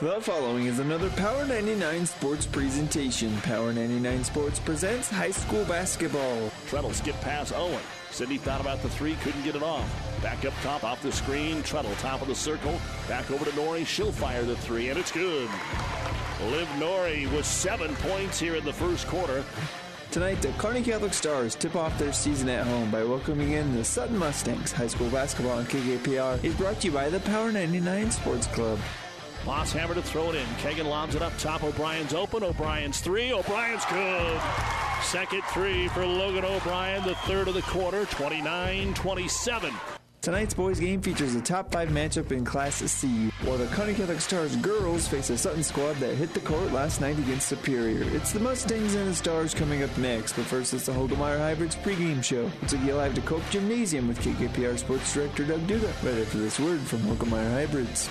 The following is another Power 99 Sports presentation. Power 99 Sports presents high school basketball. Treadle skip past Owen. Sydney thought about the three, couldn't get it off. Back up top, off the screen. Treadle, top of the circle. Back over to Nori. She'll fire the three, and it's good. Liv Nori with seven points here in the first quarter. Tonight, the Kearney Catholic Stars tip off their season at home by welcoming in the Sutton Mustangs. High school basketball on KKPR is brought to you by the Power 99 Sports Club. Bosshammer to throw it in. Kegan lobs it up top. O'Brien's open. O'Brien's three. O'Brien's good. Second three for Logan O'Brien, the third of the quarter, 29 27. Tonight's boys game features a top five matchup in Class C, while the Kearney Catholic Stars girls face a Sutton squad that hit the court last night against Superior. It's the Mustangs and the Stars coming up next, but first it's the Hoegemeyer Hybrids pregame show. It's a live to Cope Gymnasium with KKPR Sports Director Doug Duda, right after this word from Hoegemeyer Hybrids.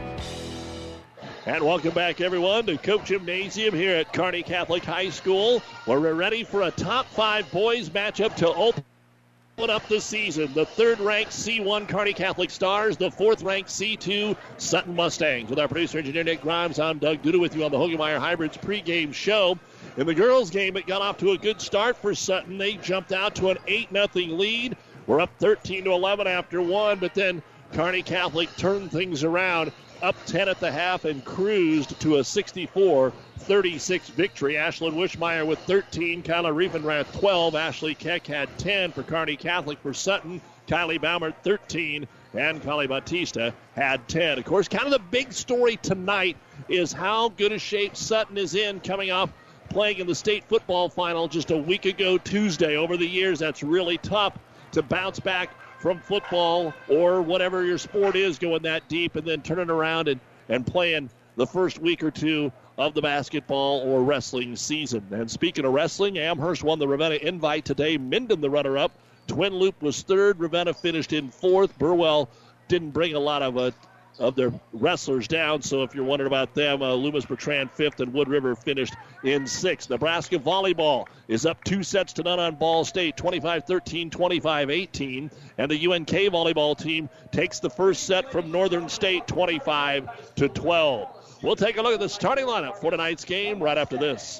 And welcome back, everyone, to Cope Gymnasium here at Kearney Catholic High School, where we're ready for a top five boys matchup to open up the season. The third ranked C1 Kearney Catholic Stars, the fourth ranked C2 Sutton Mustangs. With our producer engineer Nick Grimes, I'm Doug Duda with you on the Hoegemeyer Hybrids pregame show. In the girls' game, it got off to a good start for Sutton. They jumped out to an 8 0 lead. We're up 13 to 11 after one, but then Kearney Catholic turned things around up 10 at the half and cruised to a 64 36 victory. Ashlyn Wishmeyer with 13, Kyla Riefenrath 12, Ashley Keck had 10 for Kearney Catholic for Sutton, Kylie Baumert 13, and Kali Batista had 10. Of course, kind of the big story tonight is how good a shape Sutton is in coming off playing in the state football final just a week ago Tuesday. Over the years, that's really tough to bounce back from football or whatever your sport is going that deep and then turning around and, and playing the first week or two of the basketball or wrestling season. And speaking of wrestling, Amherst won the Ravenna invite today. Minden, the runner up. Twin Loup was third. Ravenna finished in fourth. Burwell didn't bring a lot of uh, of their wrestlers down. So if you're wondering about them, uh, Loomis Bertrand fifth and Wood River finished in sixth. Nebraska volleyball is up two sets to none on Ball State, 25-13, 25-18, and the UNK volleyball team takes the first set from Northern State, 25 to 12. We'll take a look at the starting lineup for tonight's game right after this.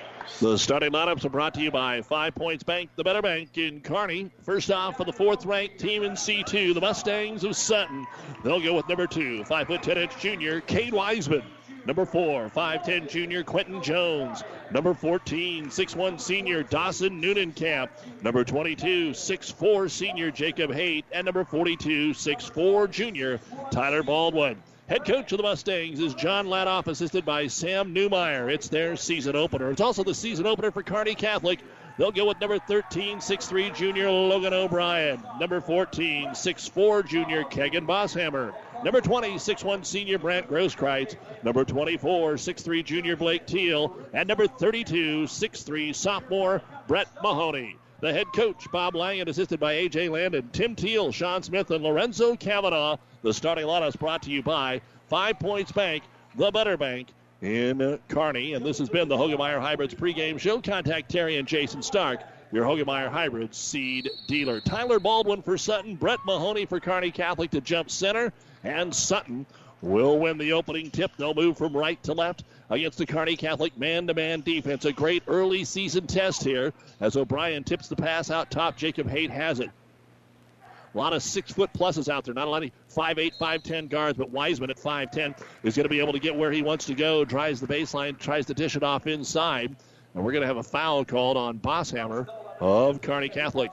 The starting lineups are brought to you by Five Points Bank, the better bank in Kearney. First off, for the fourth ranked team in C2, the Mustangs of Sutton. They'll go with number two, 5 foot 10 inch junior, Cade Wiseman. Number four, 5'10 junior Quentin Jones. Number 14, 6'1 senior Dawson Newnenkamp. Number 22, 6'4 senior Jacob Haight. And number 42, 6'4 junior Tyler Baldwin. Head coach of the Mustangs is John Ladoff, assisted by Sam Newmeyer. It's their season opener. It's also the season opener for Kearney Catholic. They'll go with number 13, 6'3 junior Logan O'Brien. Number 14, 6'4 junior Kegan Bosshammer. Number 20, 6'1 senior Brant Grosskreitz. Number 24, 6'3 junior Blake Teal. And number 32, 6'3 sophomore Brett Mahoney. The head coach, Bob Lang, and assisted by A.J. Landon, Tim Teal, Sean Smith, and Lorenzo Kavanaugh. The starting lineup is brought to you by Five Points Bank, the Better Bank in Kearney. And this has been the Hoegemeyer Hybrids pregame show. Contact Terry and Jason Stark, your Hoegemeyer Hybrids seed dealer. Tyler Baldwin for Sutton, Brett Mahoney for Kearney Catholic to jump center, and Sutton will win the opening tip. They'll move from right to left against the Kearney Catholic man to man defense. A great early season test here as O'Brien tips the pass out top. Jacob Haight has it. A lot of six foot pluses out there. Not a lot of 5'8, 5'10 guards, but Wiseman at 5'10 is going to be able to get where he wants to go. Drives the baseline, tries to dish it off inside. And we're going to have a foul called on Bosshammer of Kearney Catholic.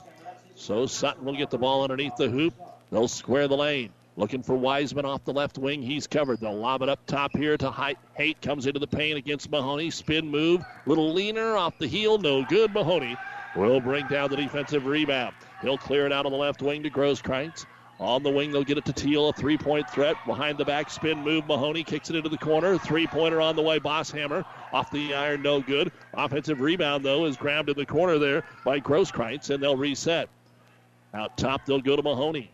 So Sutton will get the ball underneath the hoop. They'll square the lane. Looking for Wiseman off the left wing. He's covered. They'll lob it up top here to Haight. Comes into the paint against Mahoney. Spin move. Little leaner off the heel. No good. Mahoney will bring down the defensive rebound. He'll clear it out on the left wing to Grosskreitz. On the wing, they'll get it to Teal. A three point threat. Behind the back spin move. Mahoney kicks it into the corner. Three pointer on the way. Bosshammer off the iron. No good. Offensive rebound, though, is grabbed in the corner there by Grosskreitz, and they'll reset. Out top, they'll go to Mahoney.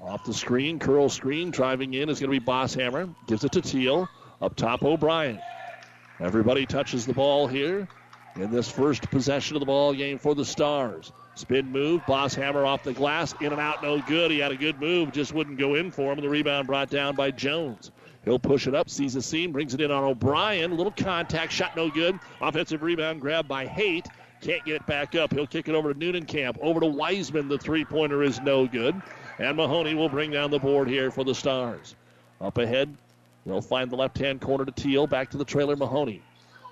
Off the screen, curl screen. Driving in is going to be Bosshammer. Gives it to Teal. Up top, O'Brien. Everybody touches the ball here in this first possession of the ball game for the Stars. Spin move, Bosshammer off the glass, in and out, no good. He had a good move, just wouldn't go in for him. The rebound brought down by Jones. He'll push it up, sees the seam, brings it in on O'Brien. Little contact, shot no good. Offensive rebound grab by Haight. Can't get it back up. He'll kick it over to Newnenkamp. Over to Wiseman. The three pointer is no good. And Mahoney will bring down the board here for the Stars. Up ahead, they'll find the left hand corner to Teal. Back to the trailer, Mahoney.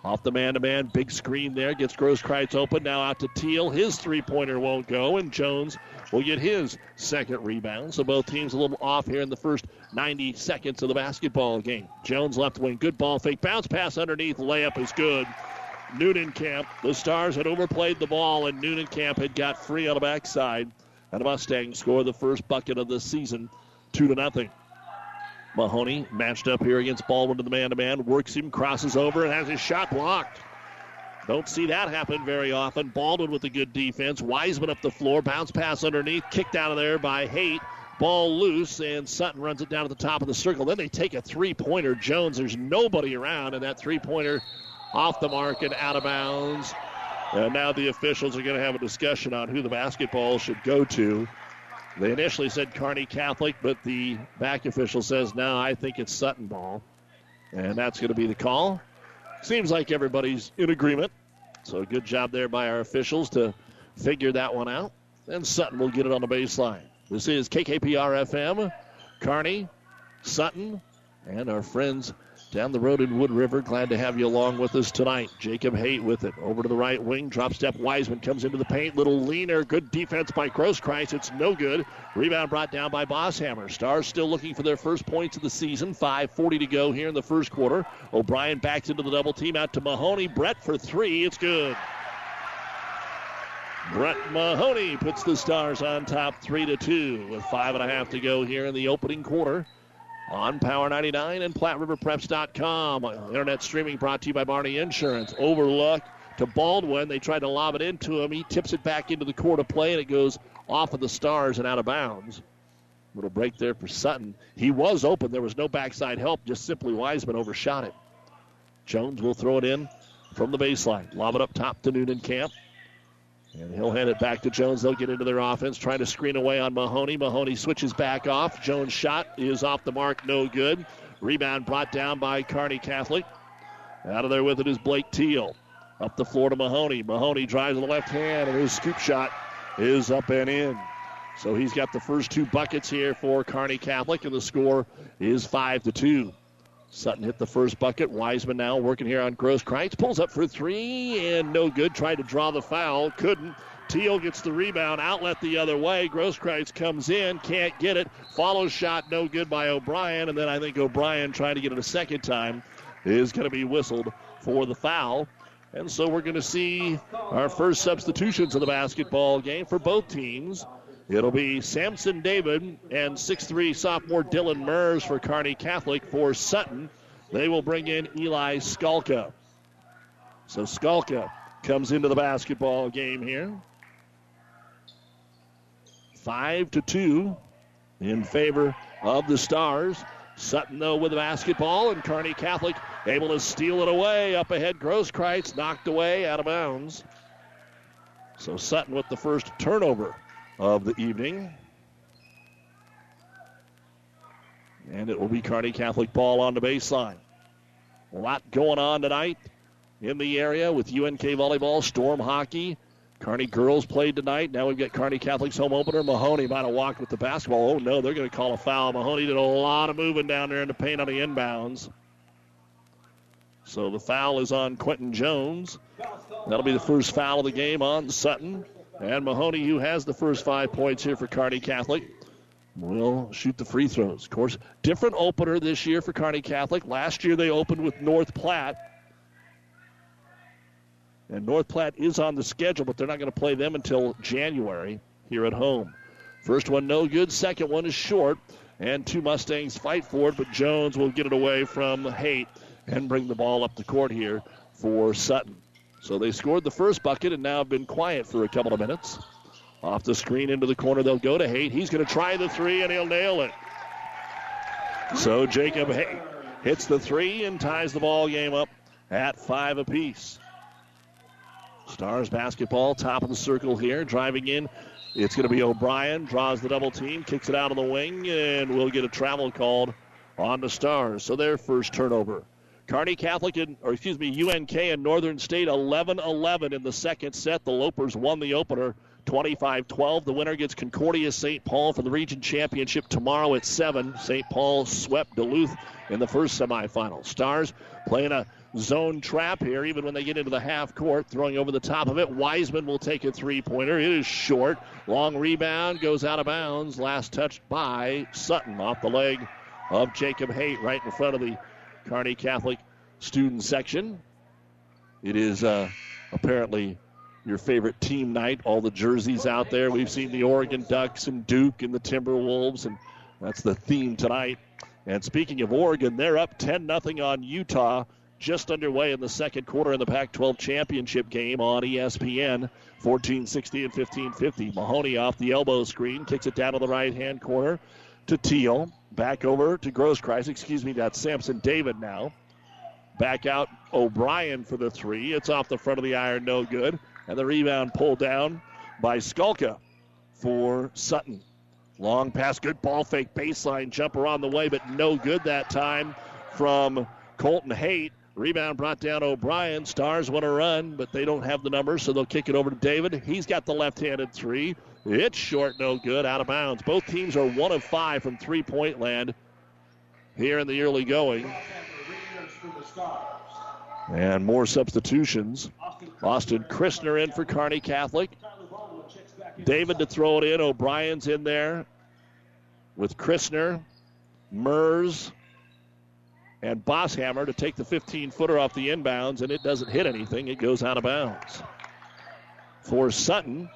Off the man to man, big screen there. Gets Grosskreitz open. Now out to Teal. His three pointer won't go, and Jones will get his second rebound. So both teams a little off here in the first 90 seconds of the basketball game. Jones left wing, good ball fake. Bounce pass underneath. Layup is good. Camp, the Stars had overplayed the ball, and Camp had got free on the backside. And the Mustangs score the first bucket of the season, two to nothing. Mahoney matched up here against Baldwin to the man to man, works him, crosses over, and has his shot blocked. Don't see that happen very often. Baldwin with a good defense. Wiseman up the floor, bounce pass underneath, kicked out of there by Haight. Ball loose, and Sutton runs it down at the top of the circle. Then they take a three pointer. Jones, there's nobody around, and that three pointer off the mark and out of bounds. And now the officials are going to have a discussion on who the basketball should go to. They initially said Kearney Catholic, but the back official says, no, I think it's Sutton ball. And that's going to be the call. Seems like everybody's in agreement. So good job there by our officials to figure that one out. And Sutton will get it on the baseline. This is KKPR FM, Kearney, Sutton, and our friends down the road in Wood River. Glad to have you along with us tonight. Jacob Haight with it. Over to the right wing. Drop step Wiseman comes into the paint. Little leaner. Good defense by Grosskreitz. It's no good. Rebound brought down by Bosshammer. Stars still looking for their first points of the season. 5.40 to go here in the first quarter. O'Brien backs into the double team out to Mahoney. Brett for three. It's good. Brett Mahoney puts the Stars on top three to two with five and a half to go here in the opening quarter on Power 99 and PlatteRiverPreps.com. Internet streaming brought to you by Barney Insurance. Overlook to Baldwin. They tried to lob it into him. He tips it back into the court of play, and it goes off of the stars and out of bounds. Little break there for Sutton. He was open. There was no backside help. Just simply Wiseman overshot it. Jones will throw it in from the baseline. Lob it up top to Newnenkamp. And he'll hand it back to Jones. They'll get into their offense, trying to screen away on Mahoney. Mahoney switches back off. Jones' shot is off the mark, no good. Rebound brought down by Kearney Catholic. Out of there with it is Blake Teal. Up the floor to Mahoney. Mahoney drives the left hand, and his scoop shot is up and in. So he's got the first two buckets here for Kearney Catholic, and the score is five to two. Sutton hit the first bucket. Wiseman now working here on Grosskreitz. Pulls up for three and no good. Tried to draw the foul. Couldn't. Teal gets the rebound. Outlet the other way. Grosskreitz comes in. Can't get it. Follow shot. No good by O'Brien. And then I think O'Brien trying to get it a second time is going to be whistled for the foul. And so we're going to see our first substitutions of the basketball game for both teams. It'll be Samson David and 6'3 sophomore Dylan Mers for Kearney Catholic. For Sutton, they will bring in Eli Skalka. So Skalka comes into the basketball game here. Five to two in favor of the Stars. Sutton, though, with the basketball, and Kearney Catholic able to steal it away. Up ahead, Grosskreitz knocked away out of bounds. So Sutton with the first turnover of the evening. And it will be Kearney Catholic ball on the baseline. A lot going on tonight in the area with UNK volleyball, storm hockey. Kearney girls played tonight. Now we've got Kearney Catholic's home opener. Mahoney might have walked with the basketball. Oh no, they're going to call a foul. Mahoney did a lot of moving down there in the paint on the inbounds. So the foul is on Quentin Jones. That'll be the first foul of the game on Sutton. And Mahoney, who has the first five points here for Kearney Catholic, will shoot the free throws. Of course, different opener this year for Kearney Catholic. Last year they opened with North Platte. And North Platte is on the schedule, but they're not going to play them until January here at home. First one no good. Second one is short. And two Mustangs fight for it, but Jones will get it away from Haight and bring the ball up the court here for Sutton. So they scored the first bucket and now have been quiet for a couple of minutes. Off the screen into the corner, they'll go to Haight. He's going to try the three and he'll nail it. So Jacob Haight hits the three and ties the ball game up at five apiece. Stars basketball, top of the circle here, driving in. It's going to be O'Brien, draws the double team, kicks it out of the wing, and we'll get a travel called on the Stars. So their first turnover. Kearney Catholic, and, or excuse me, UNK and Northern State 11 11 in the second set. The Lopers won the opener 25 12. The winner gets Concordia St. Paul for the region championship tomorrow at 7. St. Paul swept Duluth in the first semifinal. Stars playing a zone trap here, even when they get into the half court. Throwing over the top of it. Wiseman will take a three pointer. It is short. Long rebound goes out of bounds. Last touched by Sutton off the leg of Jacob Haight right in front of the Kearney Catholic student section. It is uh, apparently your favorite team night. All the jerseys out there. We've seen the Oregon Ducks and Duke and the Timberwolves, and that's the theme tonight. And speaking of Oregon, they're up 10 0 on Utah just underway in the second quarter in the Pac 12 championship game on ESPN. 1460 and 1550. Mahoney off the elbow screen, kicks it down to the right hand corner to Teal. Back over to Grosskreitz. Excuse me, that's Sampson David now. Back out O'Brien for the three. It's off the front of the iron, no good. And the rebound pulled down by Skalka for Sutton. Long pass, good ball fake, baseline jumper on the way, but no good that time from Colton Haight. Rebound brought down O'Brien. Stars want to run, but they don't have the numbers, so they'll kick it over to David. He's got the left handed three. It's short, no good, out of bounds. Both teams are one of five from three point land here in the early going. And more substitutions. Austin Christner in for Kearney Catholic. David to throw it in. O'Brien's in there with Christner, Mers, and Bosshammer to take the 15 footer off the inbounds, and it doesn't hit anything. It goes out of bounds. For Sutton,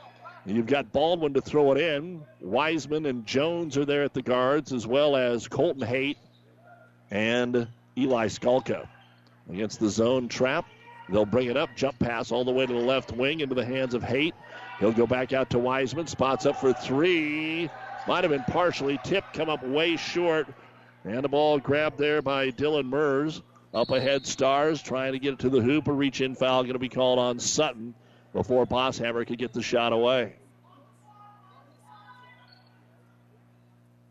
you've got Baldwin to throw it in. Wiseman and Jones are there at the guards, as well as Colton Haight and Eli Skalka. Against the zone trap, they'll bring it up. Jump pass all the way to the left wing into the hands of Haight. He'll go back out to Wiseman. Spots up for three. Might have been partially tipped, come up way short. And the ball grabbed there by Dylan Mers. Up ahead, Stars trying to get it to the hoop. A reach in foul going to be called on Sutton before Bosshammer could get the shot away.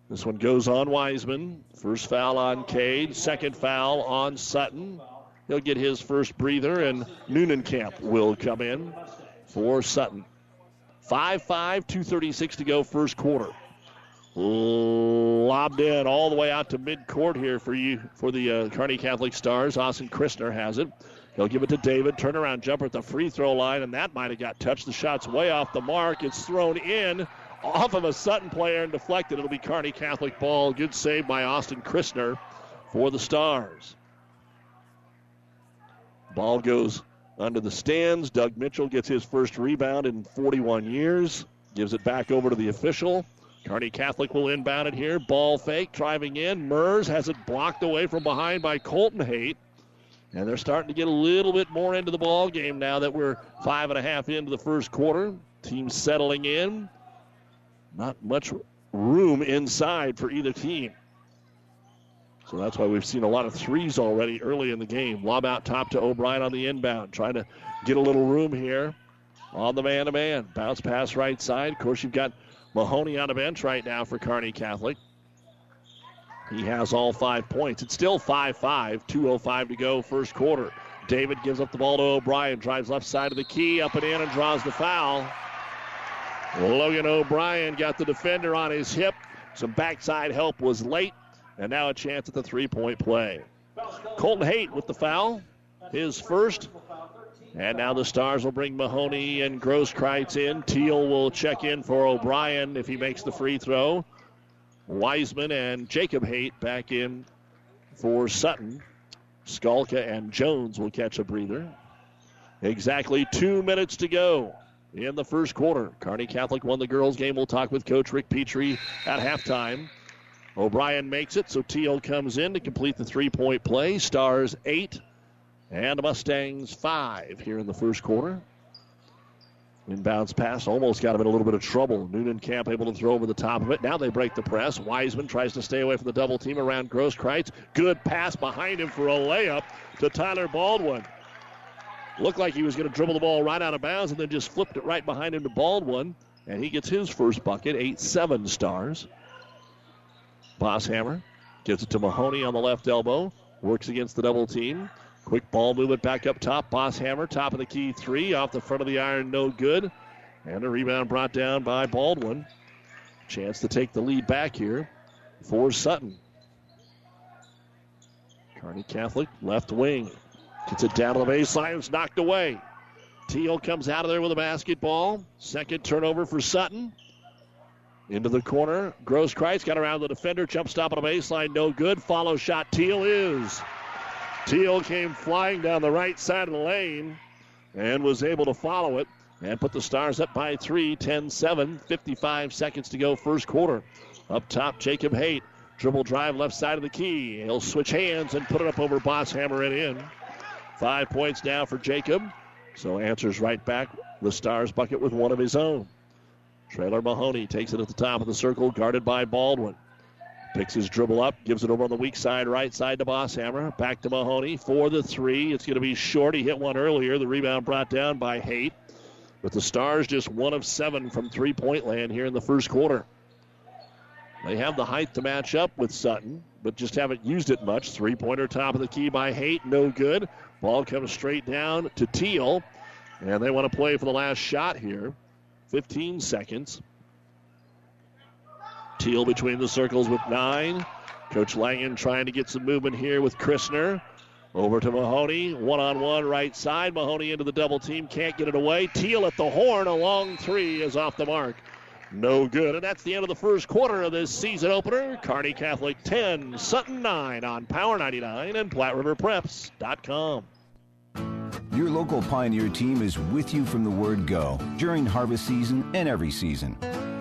This one goes on Wiseman. First foul on Cade. Second foul on Sutton. He'll get his first breather, and Newnenkamp will come in for Sutton. 5 5, 2.36 to go, first quarter. Lobbed in all the way out to midcourt here for you for the uh, Kearney Catholic Stars. Austin Christner has it. He'll give it to David. Turnaround jumper at the free throw line, and that might have got touched. The shot's way off the mark. It's thrown in off of a Sutton player and deflected. It'll be Kearney Catholic ball. Good save by Austin Christner for the Stars. Ball goes under the stands. Doug Mitchell gets his first rebound in 41 years. Gives it back over to the official. Kearney Catholic will inbound it here. Ball fake, driving in. Mers has it blocked away from behind by Colton Haight. And they're starting to get a little bit more into the ball game now that we're five and a half into the first quarter. Team settling in. Not much room inside for either team. So that's why we've seen a lot of threes already early in the game. Lob out top to O'Brien on the inbound, trying to get a little room here on the man to man. Bounce pass right side. Of course, you've got Mahoney on the bench right now for Kearney Catholic. He has all five points. It's still 5 5, 2.05 to go, first quarter. David gives up the ball to O'Brien, drives left side of the key, up and in, and draws the foul. Logan O'Brien got the defender on his hip. Some backside help was late, and now a chance at the three point play. Colton Haight with the foul, his first. And now the Stars will bring Mahoney and Grosskreitz in. Teal will check in for O'Brien if he makes the free throw. Wiseman and Jacob Haight back in for Sutton. Skalka and Jones will catch a breather. Exactly two minutes to go in the first quarter. Kearney Catholic won the girls' game. We'll talk with Coach Rick Petrie at halftime. O'Brien makes it, so Teal comes in to complete the three point play. Stars eight and the Mustangs five here in the first quarter. Inbounds pass almost got him in a little bit of trouble. Newnenkamp able to throw over the top of it. Now they break the press. Wiseman tries to stay away from the double team around Grosskreitz. Good pass behind him for a layup to Tyler Baldwin. Looked like he was going to dribble the ball right out of bounds and then just flipped it right behind him to Baldwin. And he gets his first bucket, 8 7 stars. Bosshammer gives it to Mahoney on the left elbow. Works against the double team. Quick ball movement back up top. Bosshammer, top of the key three, off the front of the iron, no good. And a rebound brought down by Baldwin. Chance to take the lead back here for Sutton. Kearney Catholic, left wing. Gets it down to the baseline. It's knocked away. Teal comes out of there with a basketball. Second turnover for Sutton. Into the corner. Grosskreitz got around the defender. Jump stop on the baseline. No good. Follow shot. Teal is. Teal came flying down the right side of the lane and was able to follow it and put the Stars up by three, 10 7, 55 seconds to go, first quarter. Up top, Jacob Haight. Dribble drive left side of the key. He'll switch hands and put it up over Bosshammer and in. Five points now for Jacob. So answers right back the Stars bucket with one of his own. Trailer Mahoney takes it at the top of the circle, guarded by Baldwin. Picks his dribble up, gives it over on the weak side, right side to Bosshammer. Back to Mahoney for the three. It's going to be short. He hit one earlier. The rebound brought down by Haight. But the Stars just one of seven from three point land here in the first quarter. They have the height to match up with Sutton, but just haven't used it much. Three pointer top of the key by Haight, no good. Ball comes straight down to Teal, and they want to play for the last shot here. 15 seconds. Teal between the circles with nine. Coach Langen trying to get some movement here with Christner. Over to Mahoney, one on one right side. Mahoney into the double team, can't get it away. Teal at the horn, a long three is off the mark. No good. And that's the end of the first quarter of this season opener. Kearney Catholic 10, Sutton 9 on Power 99 and PlatteRiverPreps.com. Your local Pioneer team is with you from the word go during harvest season and every season.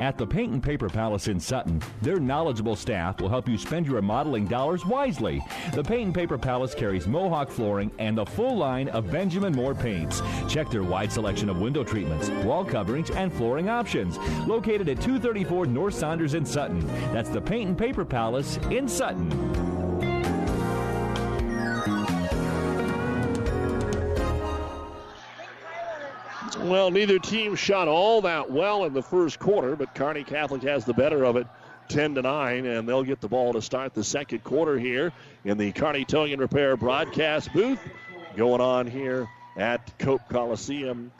At the Paint and Paper Palace in Sutton, their knowledgeable staff will help you spend your remodeling dollars wisely. The Paint and Paper Palace carries Mohawk flooring and the full line of Benjamin Moore paints. Check their wide selection of window treatments, wall coverings, and flooring options. Located at 234 North Saunders in Sutton. That's the Paint and Paper Palace in Sutton. Well, neither team shot all that well in the first quarter, but Kearney Catholic has the better of it 10 to 9, and they'll get the ball to start the second quarter here in the Kearney Towing and Repair broadcast booth. Going on here at Cope Coliseum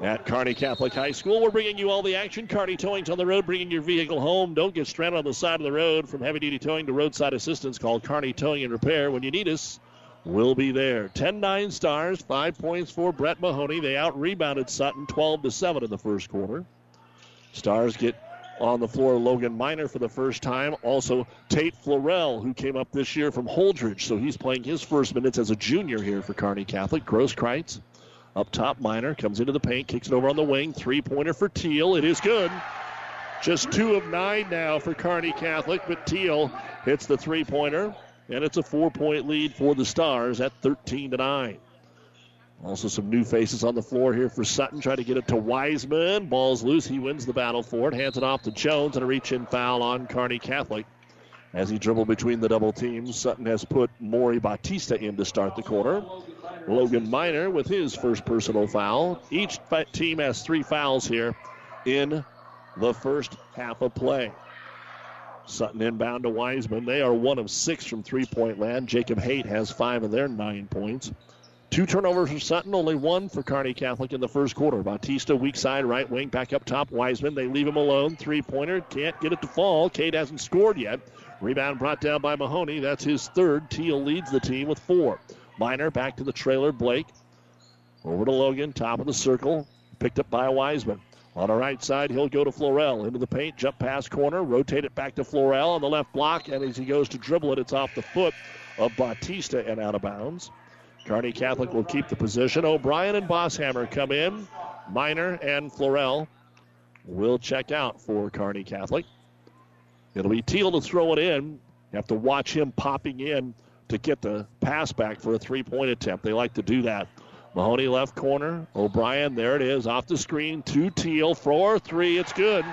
at Kearney Catholic High School. We're bringing you all the action. Kearney Towing's on the road, bringing your vehicle home. Don't get stranded on the side of the road. From heavy duty towing to roadside assistance, call Kearney Towing and Repair. When you need us, we'll be there. 10 9 stars, five points for Brett Mahoney. They out rebounded Sutton 12 to 7 in the first quarter. Stars get on the floor. Logan Miner for the first time. Also, Tate Florell, who came up this year from Holdrege, So he's playing his first minutes as a junior here for Kearney Catholic. Grosskreitz up top. Miner comes into the paint, kicks it over on the wing. Three pointer for Teal. It is good. Just two of nine now for Kearney Catholic, but Teal hits the three pointer, and it's a four point lead for the Stars at 13 to 9. Also, some new faces on the floor here for Sutton. Try to get it to Wiseman. Ball's loose. He wins the battle for it. Hands it off to Jones and a reach in foul on Kearney Catholic. As he dribbled between the double teams, Sutton has put Maury Batista in to start the quarter. Logan Miner with his first personal foul. Each team has three fouls here in the first half of play. Sutton inbound to Wiseman. They are one of six from three point land. Jacob Haight has five of their nine points. Two turnovers for Sutton, only one for Kearney Catholic in the first quarter. Bautista, weak side, right wing, back up top. Wiseman, they leave him alone. Three pointer, can't get it to fall. Cade hasn't scored yet. Rebound brought down by Mahoney. That's his third. Teal leads the team with four. Miner back to the trailer. Blake over to Logan, top of the circle, picked up by Wiseman. On the right side, he'll go to Florell. Into the paint, jump pass corner, rotate it back to Florell on the left block, and as he goes to dribble it, it's off the foot of Batista and out of bounds. Kearney Catholic will keep the position. O'Brien and Bosshammer come in. Miner and Florell will check out for Kearney Catholic. It'll be Teal to throw it in. You have to watch him popping in to get the pass back for a three point attempt. They like to do that. Mahoney left corner. O'Brien, there it is, off the screen to Teal. Four, three, it's good.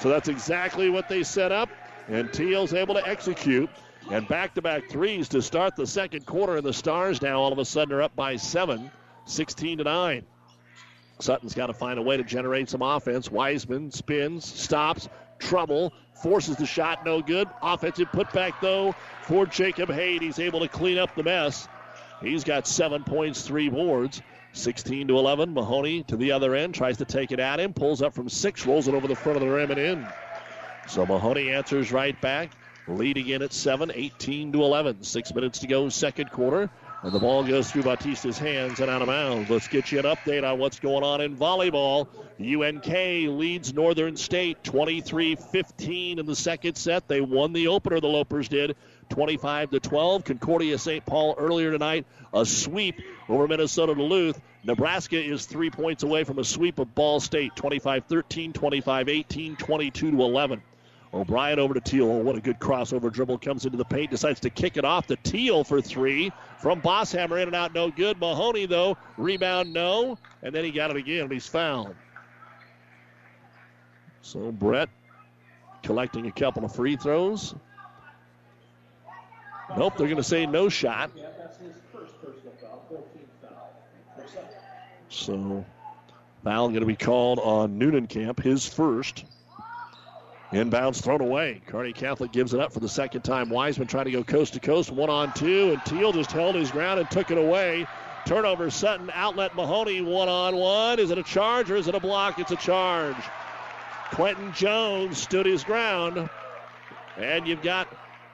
So that's exactly what they set up, and Teal's able to execute. And back to back threes to start the second quarter. And the Stars now all of a sudden are up by seven, 16 to 9. Sutton's got to find a way to generate some offense. Wiseman spins, stops, trouble, forces the shot, no good. Offensive putback, though, for Jacob Haight. He's able to clean up the mess. He's got seven points, three boards. 16 to 11. Mahoney to the other end, tries to take it at him, pulls up from six, rolls it over the front of the rim and in. So Mahoney answers right back. Lead again at 7, 18 to 11. Six minutes to go, second quarter. And the ball goes through Batista's hands and out of bounds. Let's get you an update on what's going on in volleyball. UNK leads Northern State 23 15 in the second set. They won the opener, the Lopers did, 25 to 12. Concordia St. Paul earlier tonight, a sweep over Minnesota Duluth. Nebraska is three points away from a sweep of Ball State 25 13, 25 18, 22 to 11. O'Brien over to Teal. Oh, what a good crossover dribble. Comes into the paint, decides to kick it off to Teal for three. From Bosshammer, in and out, no good. Mahoney, though, rebound, no. And then he got it again, and he's fouled. So Brett collecting a couple of free throws. Nope, they're going to say no shot. So foul going to be called on Newnenkamp, his first. Inbounds thrown away. Kearney Catholic gives it up for the second time. Wiseman trying to go coast to coast, one on two, and Teal just held his ground and took it away. Turnover Sutton, outlet Mahoney, one on one. Is it a charge or is it a block? It's a charge. Quentin Jones stood his ground, and you've got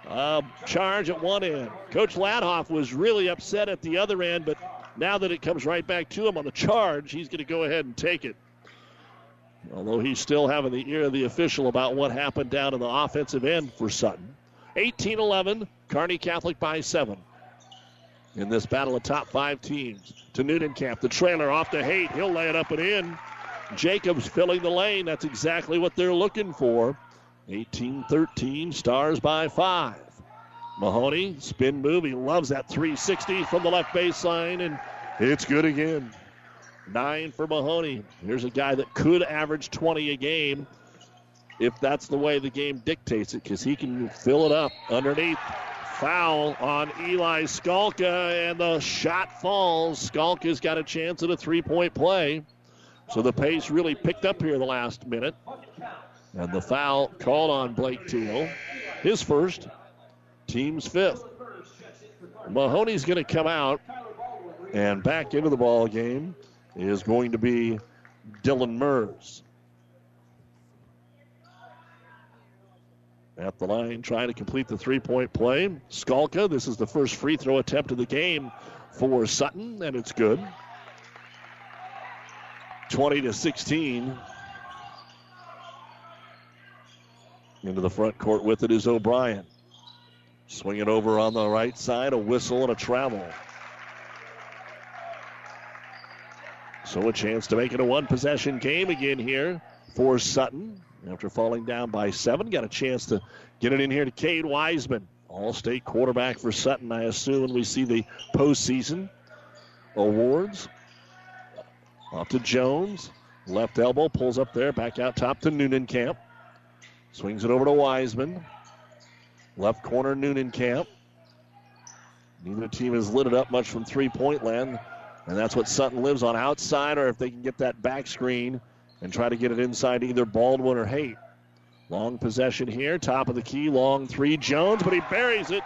a charge at one end. Coach Ladhoff was really upset at the other end, but now that it comes right back to him on the charge, he's going to go ahead and take it. Although he's still having the ear of the official about what happened down in the offensive end for Sutton. 18 11, Kearney Catholic by seven. In this battle of top five teams. To Newnenkamp, the trailer off to Haight. He'll lay it up and in. Jacobs filling the lane. That's exactly what they're looking for. 18 13, Stars by five. Mahoney, spin move. He loves that 360 from the left baseline, and it's good again. Nine for Mahoney. Here's a guy that could average 20 a game if that's the way the game dictates it, because he can fill it up underneath. Foul on Eli Skalka, and the shot falls. Skalka's got a chance at a three point play. So the pace really picked up here the last minute. And the foul called on Blake Teal. His first, team's fifth. Mahoney's going to come out and back into the ball game is going to be Dylan Mers. At the line, trying to complete the three point play. Skalka, this is the first free throw attempt of the game for Sutton, and it's good. 20 to 16. Into the front court with it is O'Brien. Swing it over on the right side, a whistle and a travel. So a chance to make it a one possession game again here for Sutton. After falling down by seven, got a chance to get it in here to Cade Wiseman. All state quarterback for Sutton, I assume, when we see the postseason awards. Off to Jones. Left elbow pulls up there, back out top to Newnenkamp. Swings it over to Wiseman. Left corner Newnenkamp. Neither team has lit it up much from three point land, and that's what Sutton lives on outside, or if they can get that back screen and try to get it inside either Baldwin or Haight. Long possession here, top of the key, long three. Jones, but he buries it.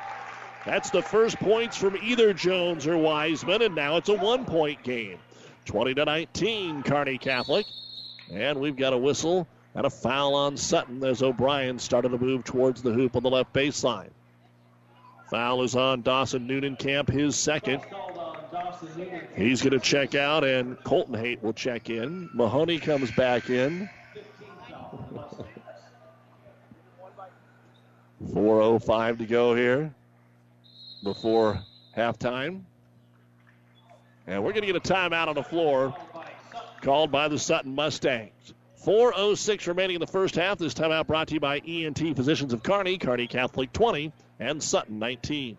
That's the first points from either Jones or Wiseman, and now it's a one point game. 20 to 19, Kearney Catholic. And we've got a whistle and a foul on Sutton as O'Brien started to move towards the hoop on the left baseline. Foul is on Dawson Newnenkamp, his second. He's going to check out, and Colton Haight will check in. Mahoney comes back in. 4.05 to go here before halftime. And we're going to get a timeout on the floor called by the Sutton Mustangs. 4.06 remaining in the first half. This timeout brought to you by ENT Physicians of Kearney, Kearney Catholic 20, and Sutton 19.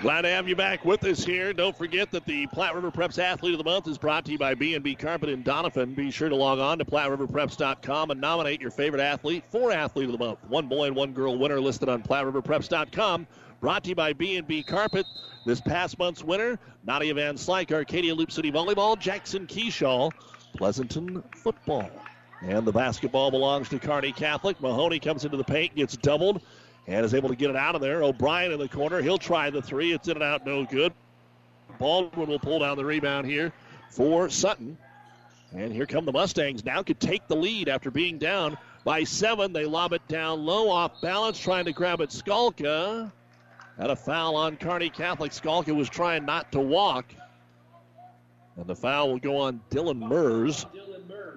Glad to have you back with us here. Don't forget that the Platte River Preps Athlete of the Month is brought to you by B&B Carpet in Doniphan. Be sure to log on to PlatteRiverPreps.com and nominate your favorite athlete for Athlete of the Month. One boy and one girl winner listed on PlatteRiverPreps.com. Brought to you by B&B Carpet. This past month's winner, Nadia Van Slyke, Arcadia Loop City Volleyball, Jackson Keyshaw, Pleasanton Football. And the basketball belongs to Kearney Catholic. Mahoney comes into the paint, gets doubled, and is able to get it out of there. O'Brien in the corner. He'll try the three. It's in and out, no good. Baldwin will pull down the rebound here for Sutton. And here come the Mustangs. Now could take the lead after being down by seven. They lob it down low, off balance, trying to grab it. Skalka had a foul on Kearney Catholic. Skalka was trying not to walk. And the foul will go on Dylan Mers.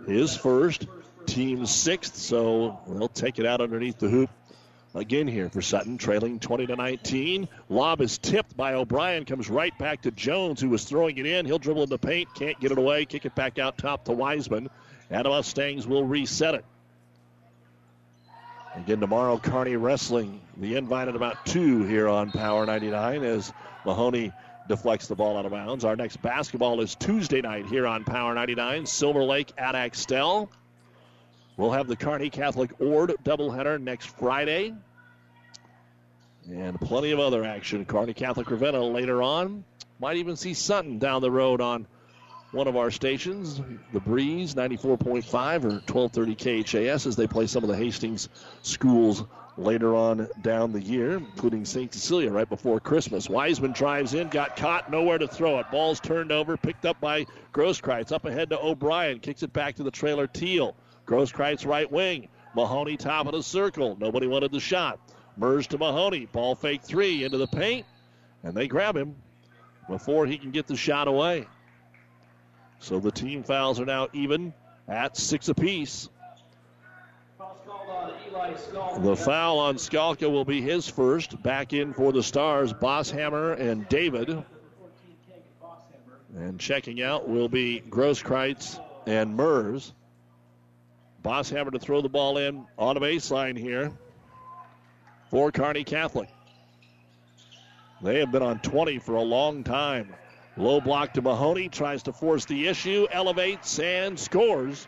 His first, team sixth, so they'll take it out underneath the hoop again here for Sutton, trailing 20 to 19. Lob is tipped by O'Brien, comes right back to Jones, who was throwing it in. He'll dribble in the paint, can't get it away, kick it back out top to Wiseman. And the Mustangs will reset it. Again tomorrow, Kearney Wrestling. The invite at about two here on Power 99 as Mahoney deflects the ball out of bounds. Our next basketball is Tuesday night here on Power 99. Silver Lake at Axtell. We'll have the Kearney Catholic Ord doubleheader next Friday. And plenty of other action. Kearney Catholic Ravenna later on. Might even see Sutton down the road on one of our stations, The Breeze 94.5 or 1230 KHAS, as they play some of the Hastings schools later on down the year, including St. Cecilia right before Christmas. Wiseman drives in, got caught, nowhere to throw it. Ball's turned over, picked up by Grosskreitz. Up ahead to O'Brien, kicks it back to the trailer Teal. Grosskreitz right wing. Mahoney top of the circle. Nobody wanted the shot. Mers to Mahoney. Ball fake three into the paint, and they grab him before he can get the shot away. So the team fouls are now even at six apiece. The foul on Skalka will be his first. Back in for the Stars, Bosshammer and David. And checking out will be Grosskreitz and Mers. Bosshammer to throw the ball in on a baseline here for Kearney Catholic. They have been on 20 for a long time. Low block to Mahoney, tries to force the issue, elevates and scores.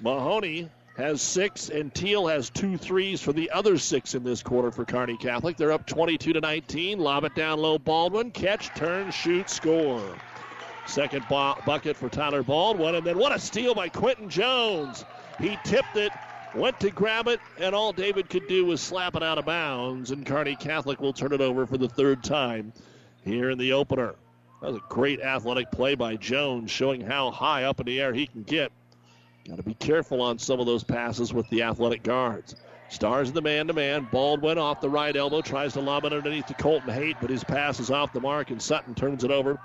Mahoney has six, and Teal has two threes for the other six in this quarter for Kearney Catholic. They're up 22 to 19. Lob it down low. Baldwin catch, turn, shoot, score. Second bu- bucket for Tyler Baldwin, and then what a steal by Quentin Jones. He tipped it went to grab it, and all David could do was slap it out of bounds, and Kearney Catholic will turn it over for the third time here in the opener. That was a great athletic play by Jones, showing how high up in the air he can get. Got to be careful on some of those passes with the athletic guards. Stars in the man to man. Baldwin off the right elbow, tries to lob it underneath to Colton Haight, but his pass is off the mark, and Sutton turns it over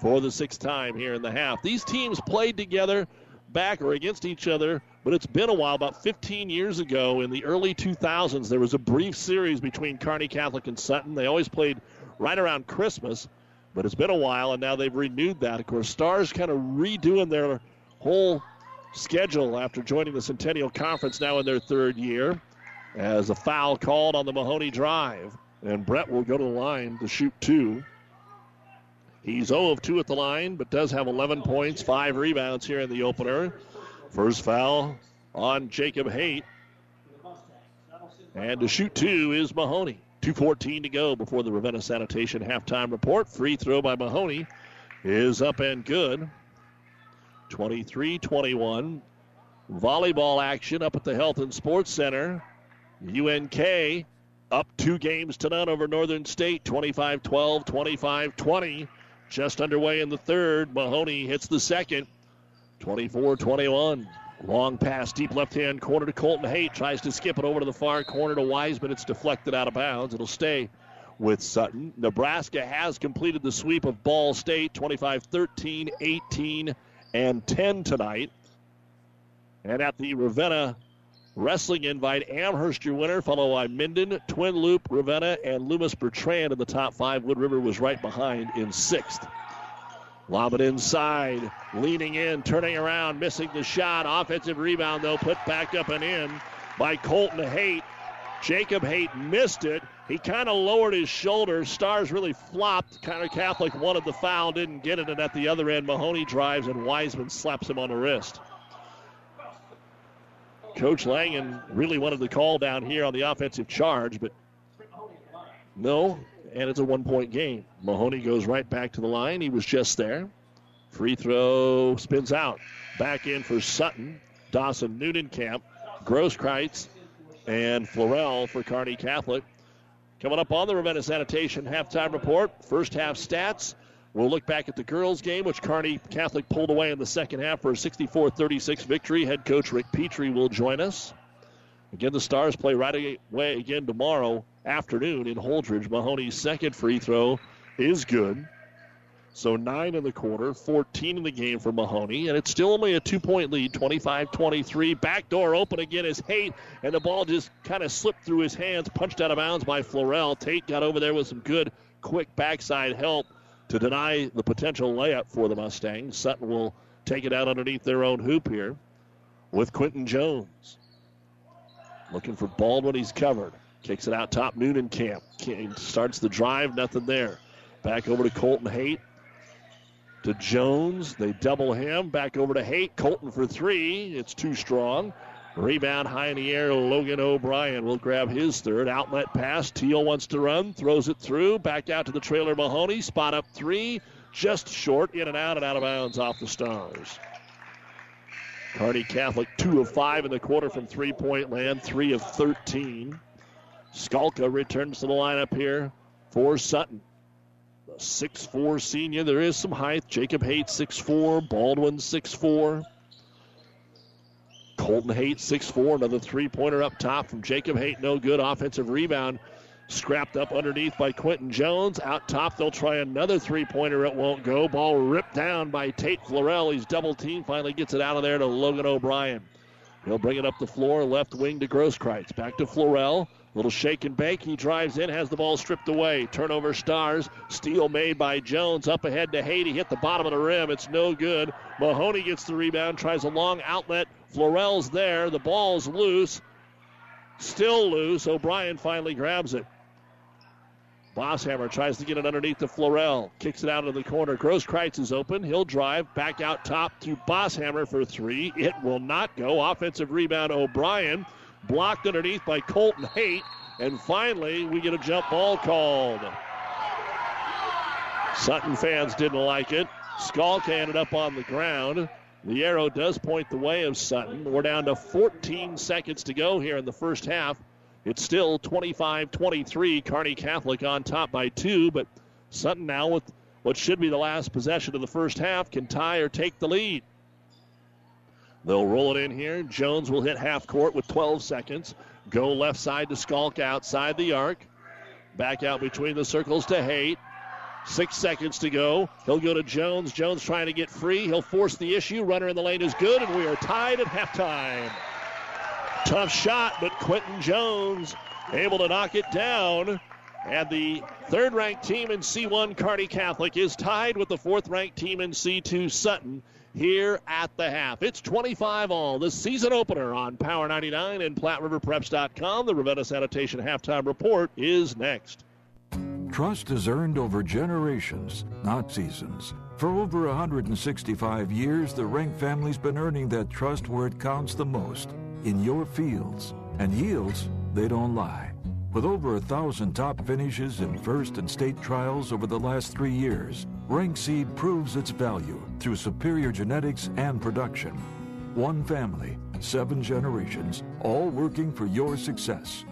for the sixth time here in the half. These teams played together back or against each other, but it's been a while. About 15 years ago, in the early 2000s, there was a brief series between Kearney Catholic and Sutton. They always played right around Christmas, but it's been a while, and now they've renewed that. Of course, Stars kind of redoing their whole schedule after joining the Centennial Conference now in their third year. As a foul called on the Mahoney drive, and Brett will go to the line to shoot two. He's 0 of 2 at the line, but does have 11 points, 5 rebounds here in the opener. First foul on Jacob Haight. And to shoot two is Mahoney. 2.14 to go before the Ravenna Sanitation halftime report. Free throw by Mahoney is up and good. 23 21. Volleyball action up at the Health and Sports Center. UNK up two games to none over Northern State, 25 12, 25 20. Just underway in the third. Mahoney hits the second, 24 21. Long pass, deep left hand corner to Colton Haight. Tries to skip it over to the far corner to Wise, but It's deflected out of bounds. It'll stay with Sutton. Nebraska has completed the sweep of Ball State 25 13, 18, and 10 tonight. And at the Ravenna Wrestling invite, Amherst, your winner, followed by Minden, Twin Loup, Ravenna, and Loomis Bertrand in the top five. Wood River was right behind in sixth. Lob it inside, leaning in, turning around, missing the shot. Offensive rebound, though, put back up and in by Colton Haight. Jacob Haight missed it. He kind of lowered his shoulder. Stars really flopped. Kearney Catholic wanted the foul, didn't get it, and at the other end, Mahoney drives and Wiseman slaps him on the wrist. Coach Langen really wanted the call down here on the offensive charge, but no, and it's a one point game. Mahoney goes right back to the line. He was just there. Free throw spins out. Back in for Sutton, Dawson Newnenkamp, Grosskreitz, and Florell for Kearney Catholic. Coming up on the Ravenna Sanitation halftime report. First half stats. We'll look back at the girls' game, which Kearney Catholic pulled away in the second half for a 64 36 victory. Head coach Rick Petrie will join us. Again, the Stars play right away again tomorrow afternoon in Holdrege. Mahoney's second free throw is good. So nine in the quarter, 14 in the game for Mahoney, and it's still only a two point lead, 25 23. Back door open again is Haight, and the ball just kind of slipped through his hands, punched out of bounds by Florell. Tate got over there with some good, quick backside help to deny the potential layup for the Mustangs. Sutton will take it out underneath their own hoop here with Quinton Jones. Looking for Baldwin, he's covered. Kicks it out top, Newnenkamp. Starts the drive, nothing there. Back over to Colton Haight. To Jones. They double him. Back over to Haight. Colton for three. It's too strong. Rebound high in the air. Logan O'Brien will grab his third. Outlet pass. Teal wants to run. Throws it through. Back out to the trailer Mahoney. Spot up three. Just short. In and out and out of bounds off the Stars. Kearney Catholic, two of five in the quarter from three point land, three of 13. Skalka returns to the lineup here for Sutton. The six-four senior. There is some height. Jacob Haight, six-four. Baldwin, six-four. Colton Haight, 6'4, another three pointer up top from Jacob Haight. No good. Offensive rebound scrapped up underneath by Quinton Jones. Out top, they'll try another three pointer. It won't go. Ball ripped down by Tate Florell. He's double team. Finally gets it out of there to Logan O'Brien. He'll bring it up the floor, left wing to Grosskreitz. Back to Florell. Little shake and bake. He drives in, has the ball stripped away. Turnover stars. Steal made by Jones. Up ahead to Haiti. Hit the bottom of the rim. It's no good. Mahoney gets the rebound. Tries a long outlet. Florell's there. The ball's loose. Still loose. O'Brien finally grabs it. Bosshammer tries to get it underneath to Florell. Kicks it out of the corner. Grosskreitz is open. He'll drive back out top to Bosshammer for three. It will not go. Offensive rebound, O'Brien. Blocked underneath by Colton Haight. And finally, we get a jump ball called. Sutton fans didn't like it. Skalka ended up on the ground. The arrow does point the way of Sutton. We're down to 14 seconds to go here in the first half. It's still 25 23. Kearney Catholic on top by two, but Sutton now with what should be the last possession of the first half can tie or take the lead. They'll roll it in here. Jones will hit half court with 12 seconds. Go left side to Skalka outside the arc. Back out between the circles to Haight. Six seconds to go. He'll go to Jones. Jones trying to get free. He'll force the issue. Runner in the lane is good, and we are tied at halftime. Tough shot, but Quentin Jones able to knock it down. And the third ranked team in C1, Kearney Catholic, is tied with the fourth ranked team in C2, Sutton, here at the half. It's 25 all, the season opener on Power 99 and PlatteRiverPreps.com. The Ravenna Sanitation halftime report is next. Trust is earned over generations, not seasons. For over 165 years, the Rank family's been earning that trust where it counts the most in your fields. And yields, they don't lie. With over a thousand top finishes in first and state trials over the last three years, Rank Seed proves its value through superior genetics and production. One family, seven generations, all working for your success.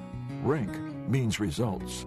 Rank means results.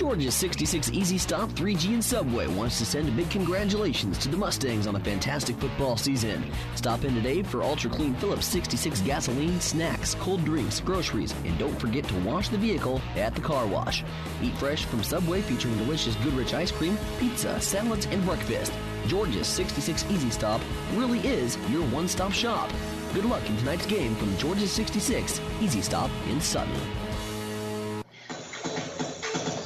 Georgia's 66 Easy Stop 3G and Subway wants to send a big congratulations to the Mustangs on a fantastic football season. Stop in today for Ultra Clean Phillips 66 gasoline, snacks, cold drinks, groceries, and don't forget to wash the vehicle at the car wash. Eat fresh from Subway featuring delicious Goodrich ice cream, pizza, salads, and breakfast. Georgia's 66 Easy Stop really is your one stop shop. Good luck in tonight's game from Georgia's 66 Easy Stop in Sutton.